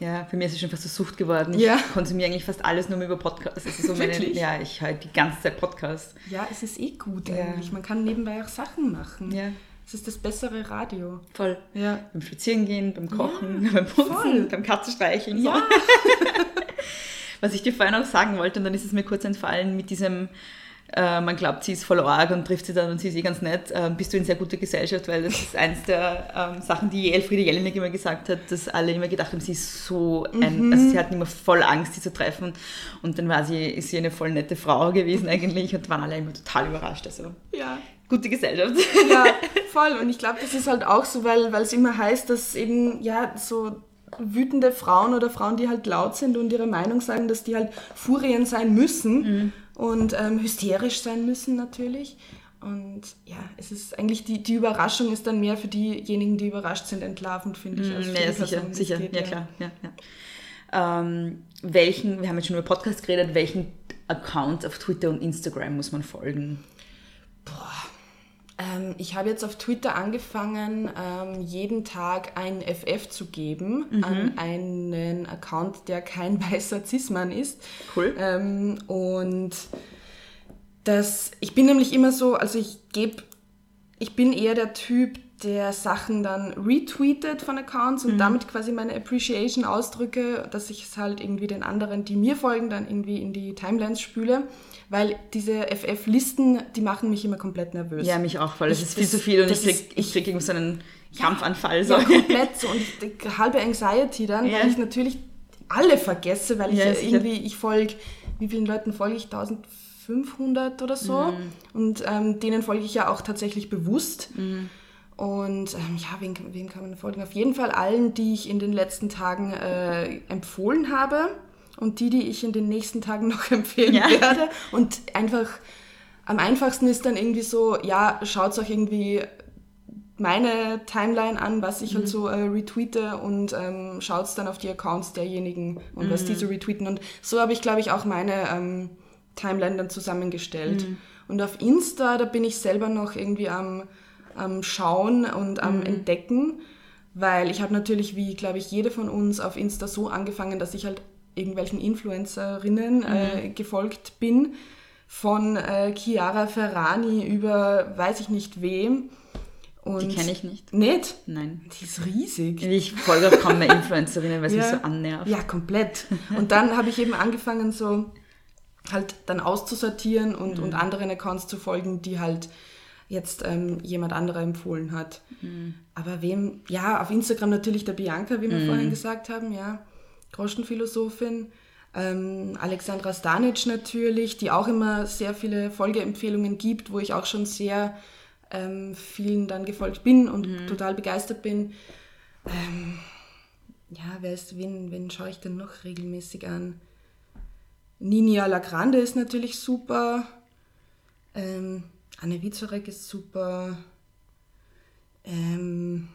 Ja, für mich ist es schon fast eine Sucht geworden. Ja. Ich konsumiere eigentlich fast alles nur mehr über Podcasts. Das ist so meine, ja, ich höre die ganze Zeit Podcasts. Ja, es ist eh gut Ja. eigentlich. Man kann nebenbei auch Sachen machen. Ja. Es ist das bessere Radio. Voll. Ja. Beim Spazierengehen, beim Kochen, beim Putzen, voll. beim Katzenstreicheln. So. Ja. Was ich dir vorhin auch sagen wollte, und dann ist es mir kurz entfallen mit diesem, äh, man glaubt, sie ist voll arg und trifft sie dann und sie ist eh ganz nett, äh, bist du in sehr guter Gesellschaft, weil das ist eins der ähm, Sachen, die Elfriede Jelinek immer gesagt hat, dass alle immer gedacht haben, sie ist so ein, also sie hatten immer voll Angst, sie zu treffen und dann war sie, ist sie eine voll nette Frau gewesen eigentlich und waren alle immer total überrascht, also Ja. gute Gesellschaft. Ja, voll. Und ich glaube, das ist halt auch so, weil weil es immer heißt, dass eben, ja, so wütende Frauen oder Frauen, die halt laut sind und ihre Meinung sagen, dass die halt Furien sein müssen und ähm, hysterisch sein müssen natürlich. Und ja, es ist eigentlich die, die Überraschung ist dann mehr für diejenigen, die überrascht sind, entlarvend, finde ich. als für Mm, Ja, sicher, sicher, ja klar. Ja, ja. Ähm, welchen, wir haben jetzt schon über Podcast geredet, welchen Account auf Twitter und Instagram muss man folgen? Ähm, ich habe jetzt auf Twitter angefangen, ähm, jeden Tag ein FF zu geben an einen Account, der kein weißer Cis-Mann ist. Cool. Ähm, und das, ich bin nämlich immer so, also ich gebe, ich bin eher der Typ, der Sachen dann retweetet von Accounts und damit quasi meine Appreciation ausdrücke, dass ich es halt irgendwie den anderen, die mir folgen, dann irgendwie in die Timelines spüle, weil diese FF-Listen, die machen mich immer komplett nervös. Ja, mich auch voll. Es ist viel zu viel und ich das krieg, ist- ich krieg irgendwie so einen Krampfanfall. So. Ja, komplett so. Und ich, halbe Anxiety dann, Ja. weil ich natürlich alle vergesse, weil ich Ja, irgendwie, ich folge, wie vielen Leuten folge ich? 1500 oder so. Mhm. Und ähm, denen folge ich ja auch tatsächlich bewusst. Mhm. Und ähm, ja, wen, wen kann man folgen? Auf jeden Fall allen, die ich in den letzten Tagen äh, empfohlen habe und die, die ich in den nächsten Tagen noch empfehlen Ja. werde. Und einfach am einfachsten ist dann irgendwie so, ja, schaut euch irgendwie meine Timeline an, was ich halt so äh, retweete und ähm, schaut dann auf die Accounts derjenigen und was die so retweeten. Und so habe ich, glaube ich, auch meine ähm, Timeline dann zusammengestellt. Und auf Insta, da bin ich selber noch irgendwie am, am Schauen und am Entdecken, weil ich habe natürlich, wie, glaube ich, jede von uns auf Insta so angefangen, dass ich halt irgendwelchen Influencerinnen äh, gefolgt bin, von äh, Chiara Ferrani über weiß ich nicht wem. Und Die kenne ich nicht. Nicht? Nein. Die ist riesig. Ich folge auch kaum mehr Influencerinnen, weil es mich Ja. so annervt. Ja, komplett. Und dann habe ich eben angefangen, so halt dann auszusortieren und, und anderen Accounts zu folgen, die halt jetzt ähm, jemand anderer empfohlen hat. Aber wem, ja, auf Instagram natürlich der Bianca, wie wir vorhin gesagt haben, ja, Groschenphilosophin. Ähm, Alexandra Stanic natürlich, die auch immer sehr viele Folgeempfehlungen gibt, wo ich auch schon sehr ähm, vielen dann gefolgt bin und total begeistert bin. Ähm, ja, wer ist, wen, wen schaue ich denn noch regelmäßig an? Ninia Lagrande ist natürlich super. Ähm, Anne Wiezorek ist super. Ähm,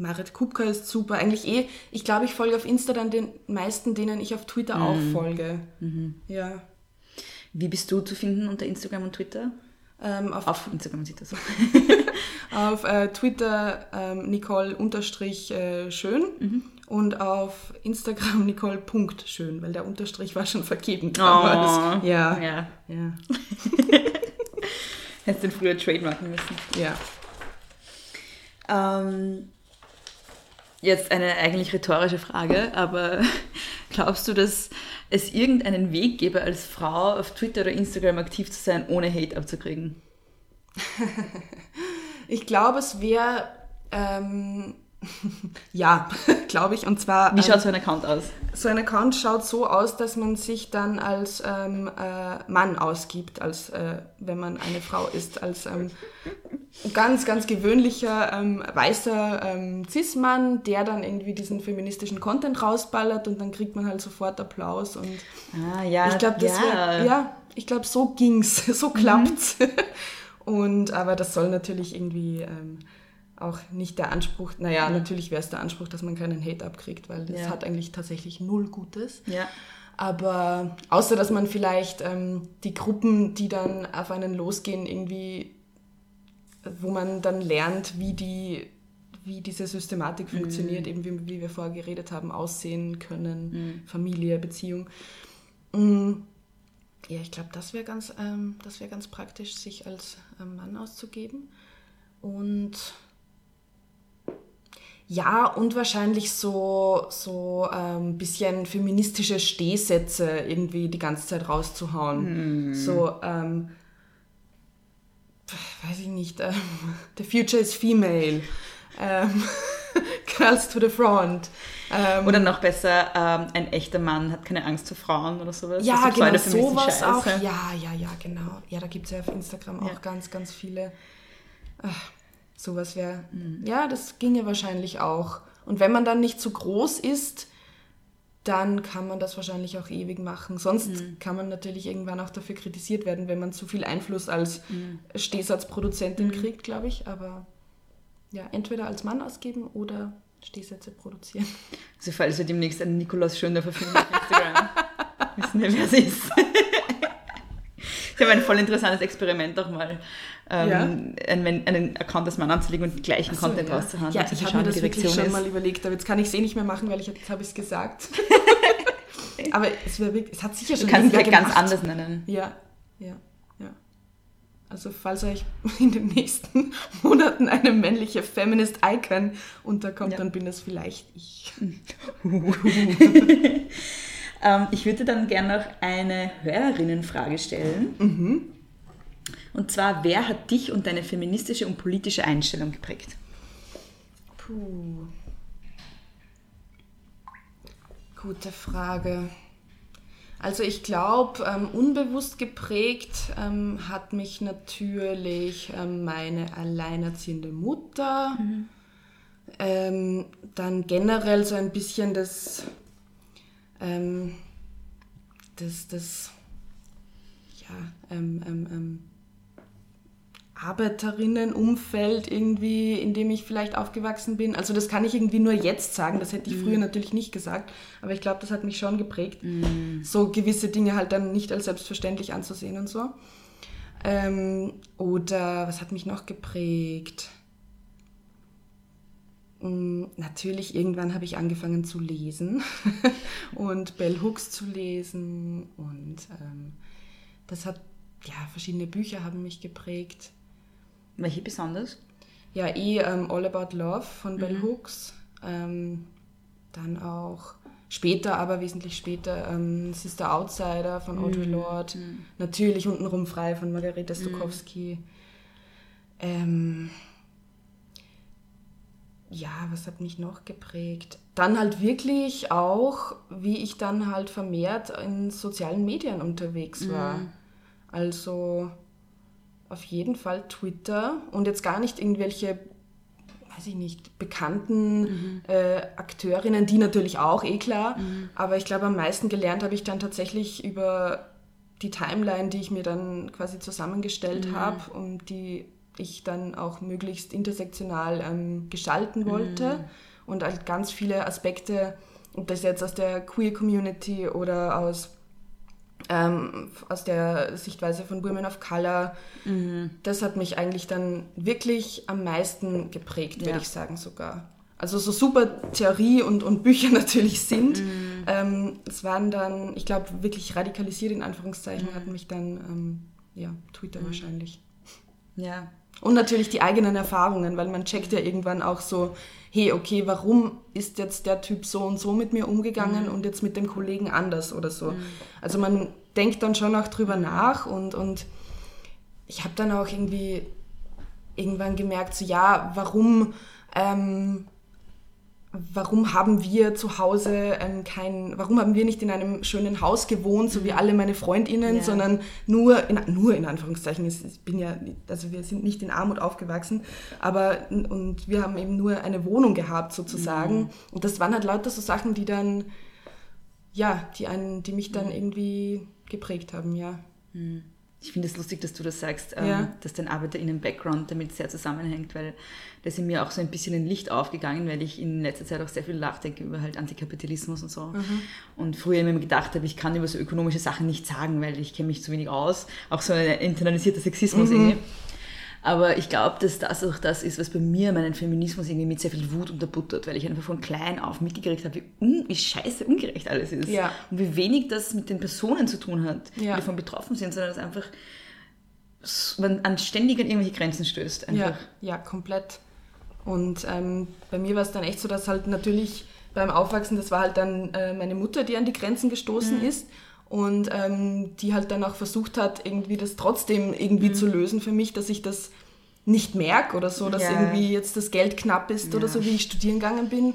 Marit Kupka ist super. Eigentlich eh, ich glaube, ich folge auf Insta dann den meisten, denen ich auf Twitter auch folge. Ja. Wie bist du zu finden unter Instagram und Twitter? Ähm, auf Auf Instagram und Twitter. So. Auf äh, Twitter ähm, Nicole unterstrich äh, schön und auf Instagram Nicole Punkt schön, weil der Unterstrich war schon vergeben damals. ja. Oh. ja. Ja. Hättest den früher trademarken müssen. Ja. Ähm, jetzt eine eigentlich rhetorische Frage, aber glaubst du, dass es irgendeinen Weg gäbe, als Frau auf Twitter oder Instagram aktiv zu sein, ohne Hate abzukriegen? Ich glaube, es wäre ähm, Ja, glaube ich. Und zwar. Wie ähm, schaut so ein Account aus? So ein Account schaut so aus, dass man sich dann als ähm, äh, Mann ausgibt, als äh, wenn man eine Frau ist, als ähm, ganz, ganz gewöhnlicher ähm, weißer ähm, Cis-Mann, der dann irgendwie diesen feministischen Content rausballert und dann kriegt man halt sofort Applaus und Ah, ja. ich glaube, das ja. wär, ja, ich glaube, so ging's, so klappt's. Und aber das soll natürlich irgendwie ähm, auch nicht der Anspruch, naja, natürlich wäre es der Anspruch, dass man keinen Hate abkriegt, weil das Ja. hat eigentlich tatsächlich null Gutes. Ja. Aber außer dass man vielleicht ähm, die Gruppen, die dann auf einen losgehen, irgendwie, wo man dann lernt, wie die wie diese Systematik funktioniert, eben wie, wie wir vorher geredet haben, aussehen können, Familie, Beziehung. Mm, Ja, ich glaube, das wäre ganz, ähm, das wär ganz praktisch, sich als ähm, Mann auszugeben. Und ja, und wahrscheinlich so so ein bisschen feministische Stehsätze irgendwie die ganze Zeit rauszuhauen. So, ähm, weiß ich nicht, ähm, the future is female. Ähm, Girls to the front. Ähm, Oder noch besser, ähm, ein echter Mann hat keine Angst vor Frauen oder sowas. ja, so eine genau, sowas auch. Ja, ja, ja, genau. Ja, da gibt es ja auf Instagram auch Ja. ganz, ganz viele. Ach, sowas wäre. Mhm. Ja, das ginge wahrscheinlich auch. Und wenn man dann nicht zu groß ist, dann kann man das wahrscheinlich auch ewig machen. Sonst Mhm. kann man natürlich irgendwann auch dafür kritisiert werden, wenn man zu viel Einfluss als Mhm. Stehsatzproduzentin kriegt, glaube ich. Aber ja, entweder als Mann ausgeben oder Stehsätze produzieren. Also falls wir demnächst einen Nikolaus Schöndorfer finden auf Instagram, wissen wir, wer sie ist. Ich habe ein voll interessantes Experiment auch mal, ähm, einen, einen Account als Mann anzulegen und den gleichen So, Content ja. rauszuhauen. Ja, zu ich habe mir das die wirklich schon ist. mal überlegt, aber jetzt kann ich es eh nicht mehr machen, weil ich jetzt habe ich es gesagt. aber es, wär wirklich, es hat sicher Du schon kannst es ja ganz anders nennen. Ja, ja, ja. Also falls euch in den nächsten Monaten eine männliche Feminist Icon unterkommt, Ja. dann bin das vielleicht ich. Ähm, ich würde dann gerne noch eine Hörerinnenfrage stellen. Mhm. Und zwar, wer hat dich und deine feministische und politische Einstellung geprägt? Puh. Gute Frage. Also ich glaube, ähm, unbewusst geprägt ähm, hat mich natürlich ähm, meine alleinerziehende Mutter. Ähm, dann generell so ein bisschen das, ähm, das, das ja, ähm, Arbeiterinnenumfeld irgendwie, in dem ich vielleicht aufgewachsen bin. Also das kann ich irgendwie nur jetzt sagen, das hätte ich früher natürlich nicht gesagt, aber ich glaube, das hat mich schon geprägt, so gewisse Dinge halt dann nicht als selbstverständlich anzusehen und so. Ähm, oder was hat mich noch geprägt? Mm, Natürlich, irgendwann habe ich angefangen zu lesen und Bell Hooks zu lesen und ähm, das hat, ja, verschiedene Bücher haben mich geprägt. Welche besonders? Ja, eh ähm, All About Love von Bell Hooks. Ähm, dann auch später, aber wesentlich später, ähm, Sister Outsider von Audre Lorde. Natürlich untenrum frei von Margareta Stokowski. Ähm, ja, was hat mich noch geprägt? Dann halt wirklich auch, wie ich dann halt vermehrt in sozialen Medien unterwegs war. Also auf jeden Fall Twitter und jetzt gar nicht irgendwelche, weiß ich nicht, bekannten äh, Akteurinnen, die natürlich auch, eh klar. Aber ich glaube, am meisten gelernt habe ich dann tatsächlich über die Timeline, die ich mir dann quasi zusammengestellt habe und die ich dann auch möglichst intersektional ähm, gestalten wollte. Und halt ganz viele Aspekte, ob das jetzt aus der Queer Community oder aus ähm, aus der Sichtweise von Women of Color. Das hat mich eigentlich dann wirklich am meisten geprägt, würde Ja. ich sagen sogar. Also so super Theorie und, und Bücher natürlich sind. Ähm, es waren dann, ich glaube, wirklich radikalisiert in Anführungszeichen, hat mich dann, ähm, ja, Twitter wahrscheinlich. Ja. Und natürlich die eigenen Erfahrungen, weil man checkt ja irgendwann auch so, hey, okay, warum ist jetzt der Typ so und so mit mir umgegangen und jetzt mit dem Kollegen anders oder so. Also man denkt dann schon auch drüber nach und, und ich habe dann auch irgendwie irgendwann gemerkt, so ja, warum, ähm, warum haben wir zu Hause ähm, kein, warum haben wir nicht in einem schönen Haus gewohnt, so wie alle meine Freundinnen, Ja. sondern nur in, nur in Anführungszeichen, ich bin ja, also wir sind nicht in Armut aufgewachsen, aber und wir haben eben nur eine Wohnung gehabt sozusagen. Und das waren halt lauter so Sachen, die dann, ja, die einen, die mich dann irgendwie geprägt haben, ja. Ich finde es lustig, dass du das sagst, ähm, Ja. dass dein ArbeiterInnen-Background damit sehr zusammenhängt, weil das in mir auch so ein bisschen ein Licht aufgegangen, weil ich in letzter Zeit auch sehr viel nachdenke über halt Antikapitalismus und so. Mhm. Und früher immer gedacht habe, ich kann über so ökonomische Sachen nicht sagen, weil ich kenne mich zu wenig aus. Auch so ein internalisierter Sexismus Mhm. irgendwie. Aber ich glaube, dass das auch das ist, was bei mir meinen Feminismus irgendwie mit sehr viel Wut unterbuttert, weil ich einfach von klein auf mitgekriegt habe, wie, un wie scheiße ungerecht alles ist. Ja. Und wie wenig das mit den Personen zu tun hat, die Ja. davon betroffen sind, sondern dass einfach man an ständig an irgendwelche Grenzen stößt. Ja, Einfach. ja, komplett. Und ähm, bei mir war es dann echt so, dass halt natürlich beim Aufwachsen, das war halt dann äh, meine Mutter, die an die Grenzen gestoßen ist und ähm, die halt dann auch versucht hat, irgendwie das trotzdem irgendwie zu lösen für mich, dass ich das nicht merke oder so, dass Ja. irgendwie jetzt das Geld knapp ist oder Ja. so, wie ich studieren gegangen bin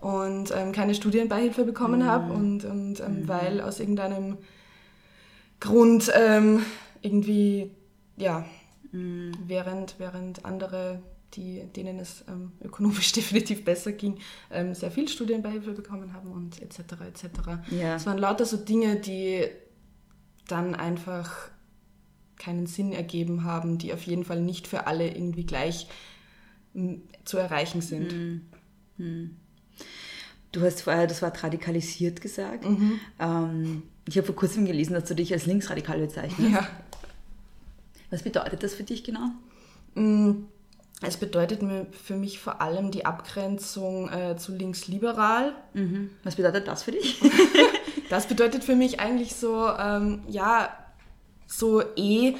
und ähm, keine Studienbeihilfe bekommen habe und, und ähm, weil aus irgendeinem Grund ähm, irgendwie, ja, während, während andere, die, denen es ähm, ökonomisch definitiv besser ging, ähm, sehr viel Studienbeihilfe bekommen haben und etc. etc. Ja. Es waren lauter so Dinge, die dann einfach keinen Sinn ergeben haben, die auf jeden Fall nicht für alle irgendwie gleich zu erreichen sind. Du hast vorher das Wort radikalisiert gesagt. Mhm. Ähm, ich habe vor kurzem gelesen, dass du dich als linksradikal bezeichnest. Ja. Was bedeutet das für dich genau? Mm, Es bedeutet mir für mich vor allem die Abgrenzung äh, zu linksliberal. Was bedeutet das für dich? Das bedeutet für mich eigentlich so, ähm, ja, so eh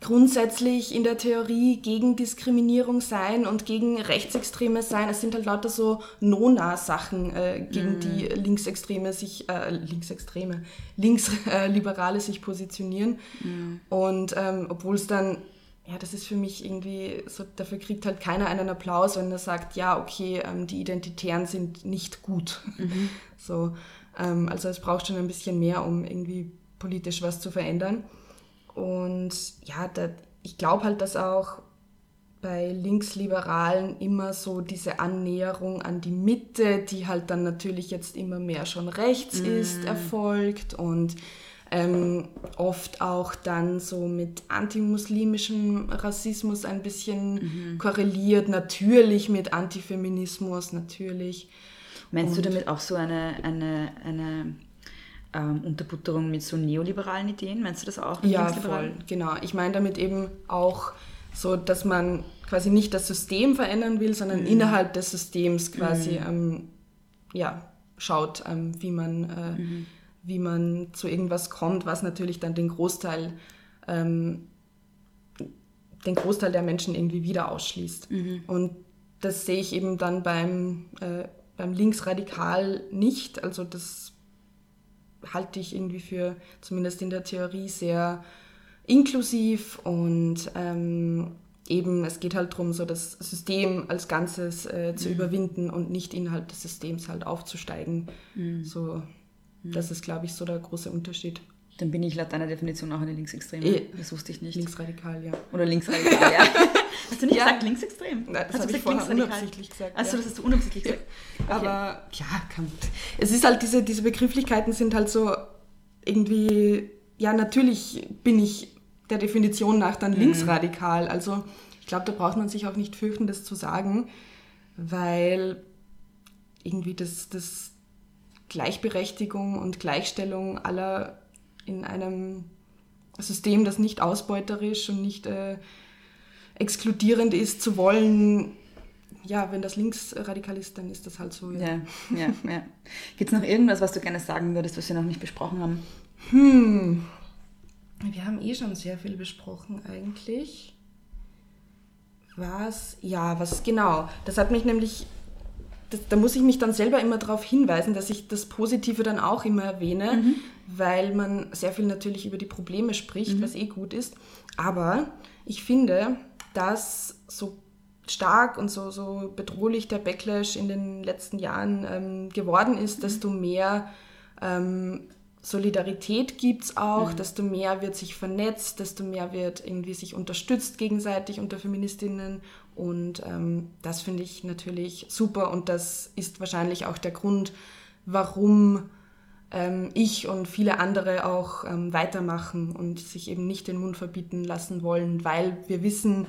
grundsätzlich in der Theorie gegen Diskriminierung sein und gegen Rechtsextreme sein. Es sind halt lauter so Nona-Sachen, äh, gegen die Linksextreme sich, äh, Linksextreme, Linksliberale sich positionieren. Und ähm, obwohl es dann, ja, das ist für mich irgendwie, so, dafür kriegt halt keiner einen Applaus, wenn er sagt, ja, okay, ähm, die Identitären sind nicht gut. So, ähm, also es braucht schon ein bisschen mehr, um irgendwie politisch was zu verändern. Und ja, da, ich glaube halt, dass auch bei Linksliberalen immer so diese Annäherung an die Mitte, die halt dann natürlich jetzt immer mehr schon rechts ist, erfolgt und ähm, oft auch dann so mit antimuslimischem Rassismus ein bisschen korreliert, natürlich mit Antifeminismus, natürlich. Meinst du damit auch so eine, eine, eine ähm, Unterbutterung mit so neoliberalen Ideen? Meinst du das auch? mit Ja, voll, genau. Ich meine damit eben auch so, dass man quasi nicht das System verändern will, sondern Mhm. innerhalb des Systems quasi ähm, ja, schaut, ähm, wie, man, äh, Mhm. Wie man zu irgendwas kommt, was natürlich dann den Großteil, ähm, den Großteil der Menschen irgendwie wieder ausschließt. Mhm. Und das sehe ich eben dann beim, äh, beim Linksradikal nicht. Also das halte ich irgendwie für, zumindest in der Theorie, sehr inklusiv und ähm, eben, es geht halt darum, so das System als Ganzes äh, zu überwinden und nicht innerhalb des Systems halt aufzusteigen. So, das ist, glaube ich, so der große Unterschied. Dann bin ich laut deiner Definition auch eine Linksextreme. Eh. Das wusste ich nicht. Linksradikal, ja. Oder linksradikal, ja. Hast du nicht Ja. gesagt linksextrem? Nein, das habe ich vorher unabsichtlich gesagt. Achso, ja. das hast du unabsichtlich gesagt. Aber ja, kann, es ist halt, diese, diese Begrifflichkeiten sind halt so irgendwie, ja, natürlich bin ich der Definition nach dann linksradikal. Also ich glaube, da braucht man sich auch nicht fürchten, das zu sagen, weil irgendwie das, das Gleichberechtigung und Gleichstellung aller in einem System, das nicht ausbeuterisch und nicht äh, exkludierend ist, zu wollen, ja, wenn das linksradikal ist, dann ist das halt so. Ja, ja, ja. Gibt es noch irgendwas, was du gerne sagen würdest, was wir noch nicht besprochen haben? Hm. Wir haben eh schon sehr viel besprochen eigentlich. Was? Ja, was genau. Das hat mich nämlich, das, da muss ich mich dann selber immer darauf hinweisen, dass ich das Positive dann auch immer erwähne, weil man sehr viel natürlich über die Probleme spricht, was eh gut ist. Aber ich finde, dass so stark und so, so bedrohlich der Backlash in den letzten Jahren ähm, geworden ist, desto mehr ähm, Solidarität gibt es auch, mhm. desto mehr wird sich vernetzt, desto mehr wird irgendwie sich unterstützt gegenseitig unter Feministinnen. Und ähm, das finde ich natürlich super und das ist wahrscheinlich auch der Grund, warum ähm, ich und viele andere auch ähm, weitermachen und sich eben nicht den Mund verbieten lassen wollen, weil wir wissen,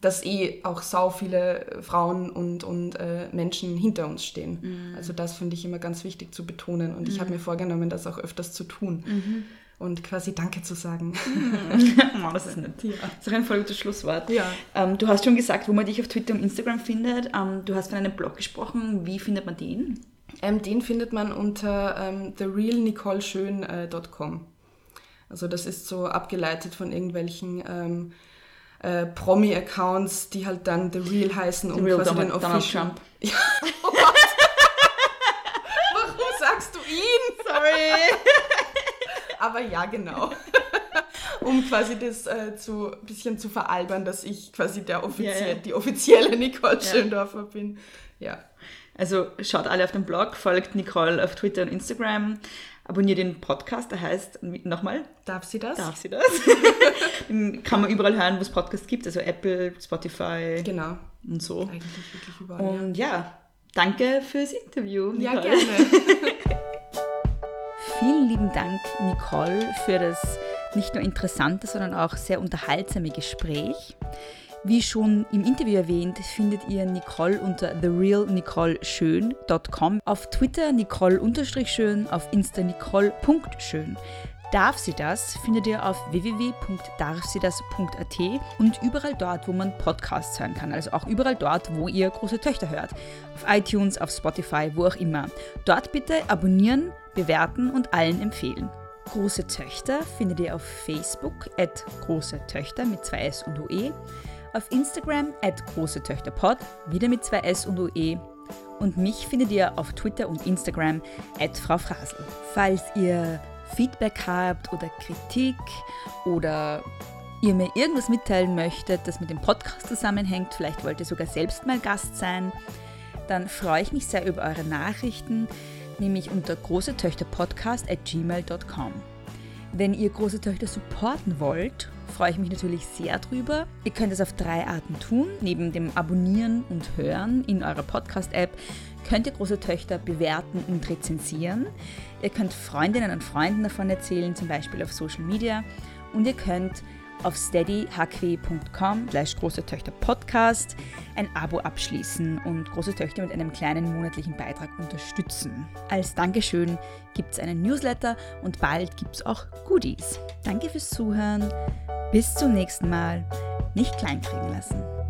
dass eh auch sau viele Frauen und, und äh, Menschen hinter uns stehen. Mhm. Also das finde ich immer ganz wichtig zu betonen und mhm. ich habe mir vorgenommen, das auch öfters zu tun. Mhm. Und quasi Danke zu sagen. oh, das ist nett. Ja. Das ist ein voll gutes Schlusswort. Ja. Ähm, du hast schon gesagt, wo man dich auf Twitter und Instagram findet. Ähm, du hast von einem Blog gesprochen. Wie findet man den? Ähm, den findet man unter ähm, therealnicoleschön.com. Äh, also das ist so abgeleitet von irgendwelchen ähm, äh, Promi-Accounts, die halt dann The Real heißen und Real quasi Donald, den Official. Donald Trump. Ja. Warum sagst du ihn? Sorry. Aber ja, genau. um quasi das äh, zu ein bisschen zu veralbern, dass ich quasi der offizie ja, ja. die offizielle Nicole. Schöndorfer bin. Ja. Also schaut alle auf den Blog, folgt Nicole auf Twitter und Instagram, abonniert den Podcast, der heißt nochmal. Darf sie das? Darf sie das? Kann man überall hören, wo es Podcasts gibt, also Apple, Spotify. Genau. Und so. Eigentlich wirklich überall. Und ja, ja danke fürs Interview. Nicole. Ja, gerne. Vielen lieben Dank, Nicole, für das nicht nur interessante, sondern auch sehr unterhaltsame Gespräch. Wie schon im Interview erwähnt, findet ihr Nicole unter therealnicoleschön.com, auf Twitter nicole-schön, auf Insta nicole.schön. Darf sie das findet ihr auf www.darfsiedas.at und überall dort, wo man Podcasts hören kann. Also auch überall dort, wo ihr große Töchter hört. Auf iTunes, auf Spotify, wo auch immer. Dort bitte abonnieren, bewerten und allen empfehlen. Große Töchter findet ihr auf Facebook at große Töchter mit zwei S und OE auf Instagram at große Töchterpod, wieder mit zwei S und UE. Und mich findet ihr auf Twitter und Instagram at Frau Frasel. Falls ihr Feedback habt oder Kritik oder ihr mir irgendwas mitteilen möchtet, das mit dem Podcast zusammenhängt, vielleicht wollt ihr sogar selbst mal Gast sein, dann freue ich mich sehr über eure Nachrichten, nämlich unter großetöchterpodcast at gmail.com. Wenn ihr große Töchter supporten wollt freue ich mich natürlich sehr drüber. Ihr könnt es auf drei Arten tun. Neben dem Abonnieren und Hören in eurer Podcast-App könnt ihr große Töchter bewerten und rezensieren. Ihr könnt Freundinnen und Freunden davon erzählen, zum Beispiel auf Social Media. Und ihr könnt auf steadyhq.com slash große Töchter Podcast ein Abo abschließen und große Töchter mit einem kleinen monatlichen Beitrag unterstützen. Als Dankeschön gibt es einen Newsletter und bald gibt es auch Goodies. Danke fürs Zuhören. Bis zum nächsten Mal. Nicht kleinkriegen lassen.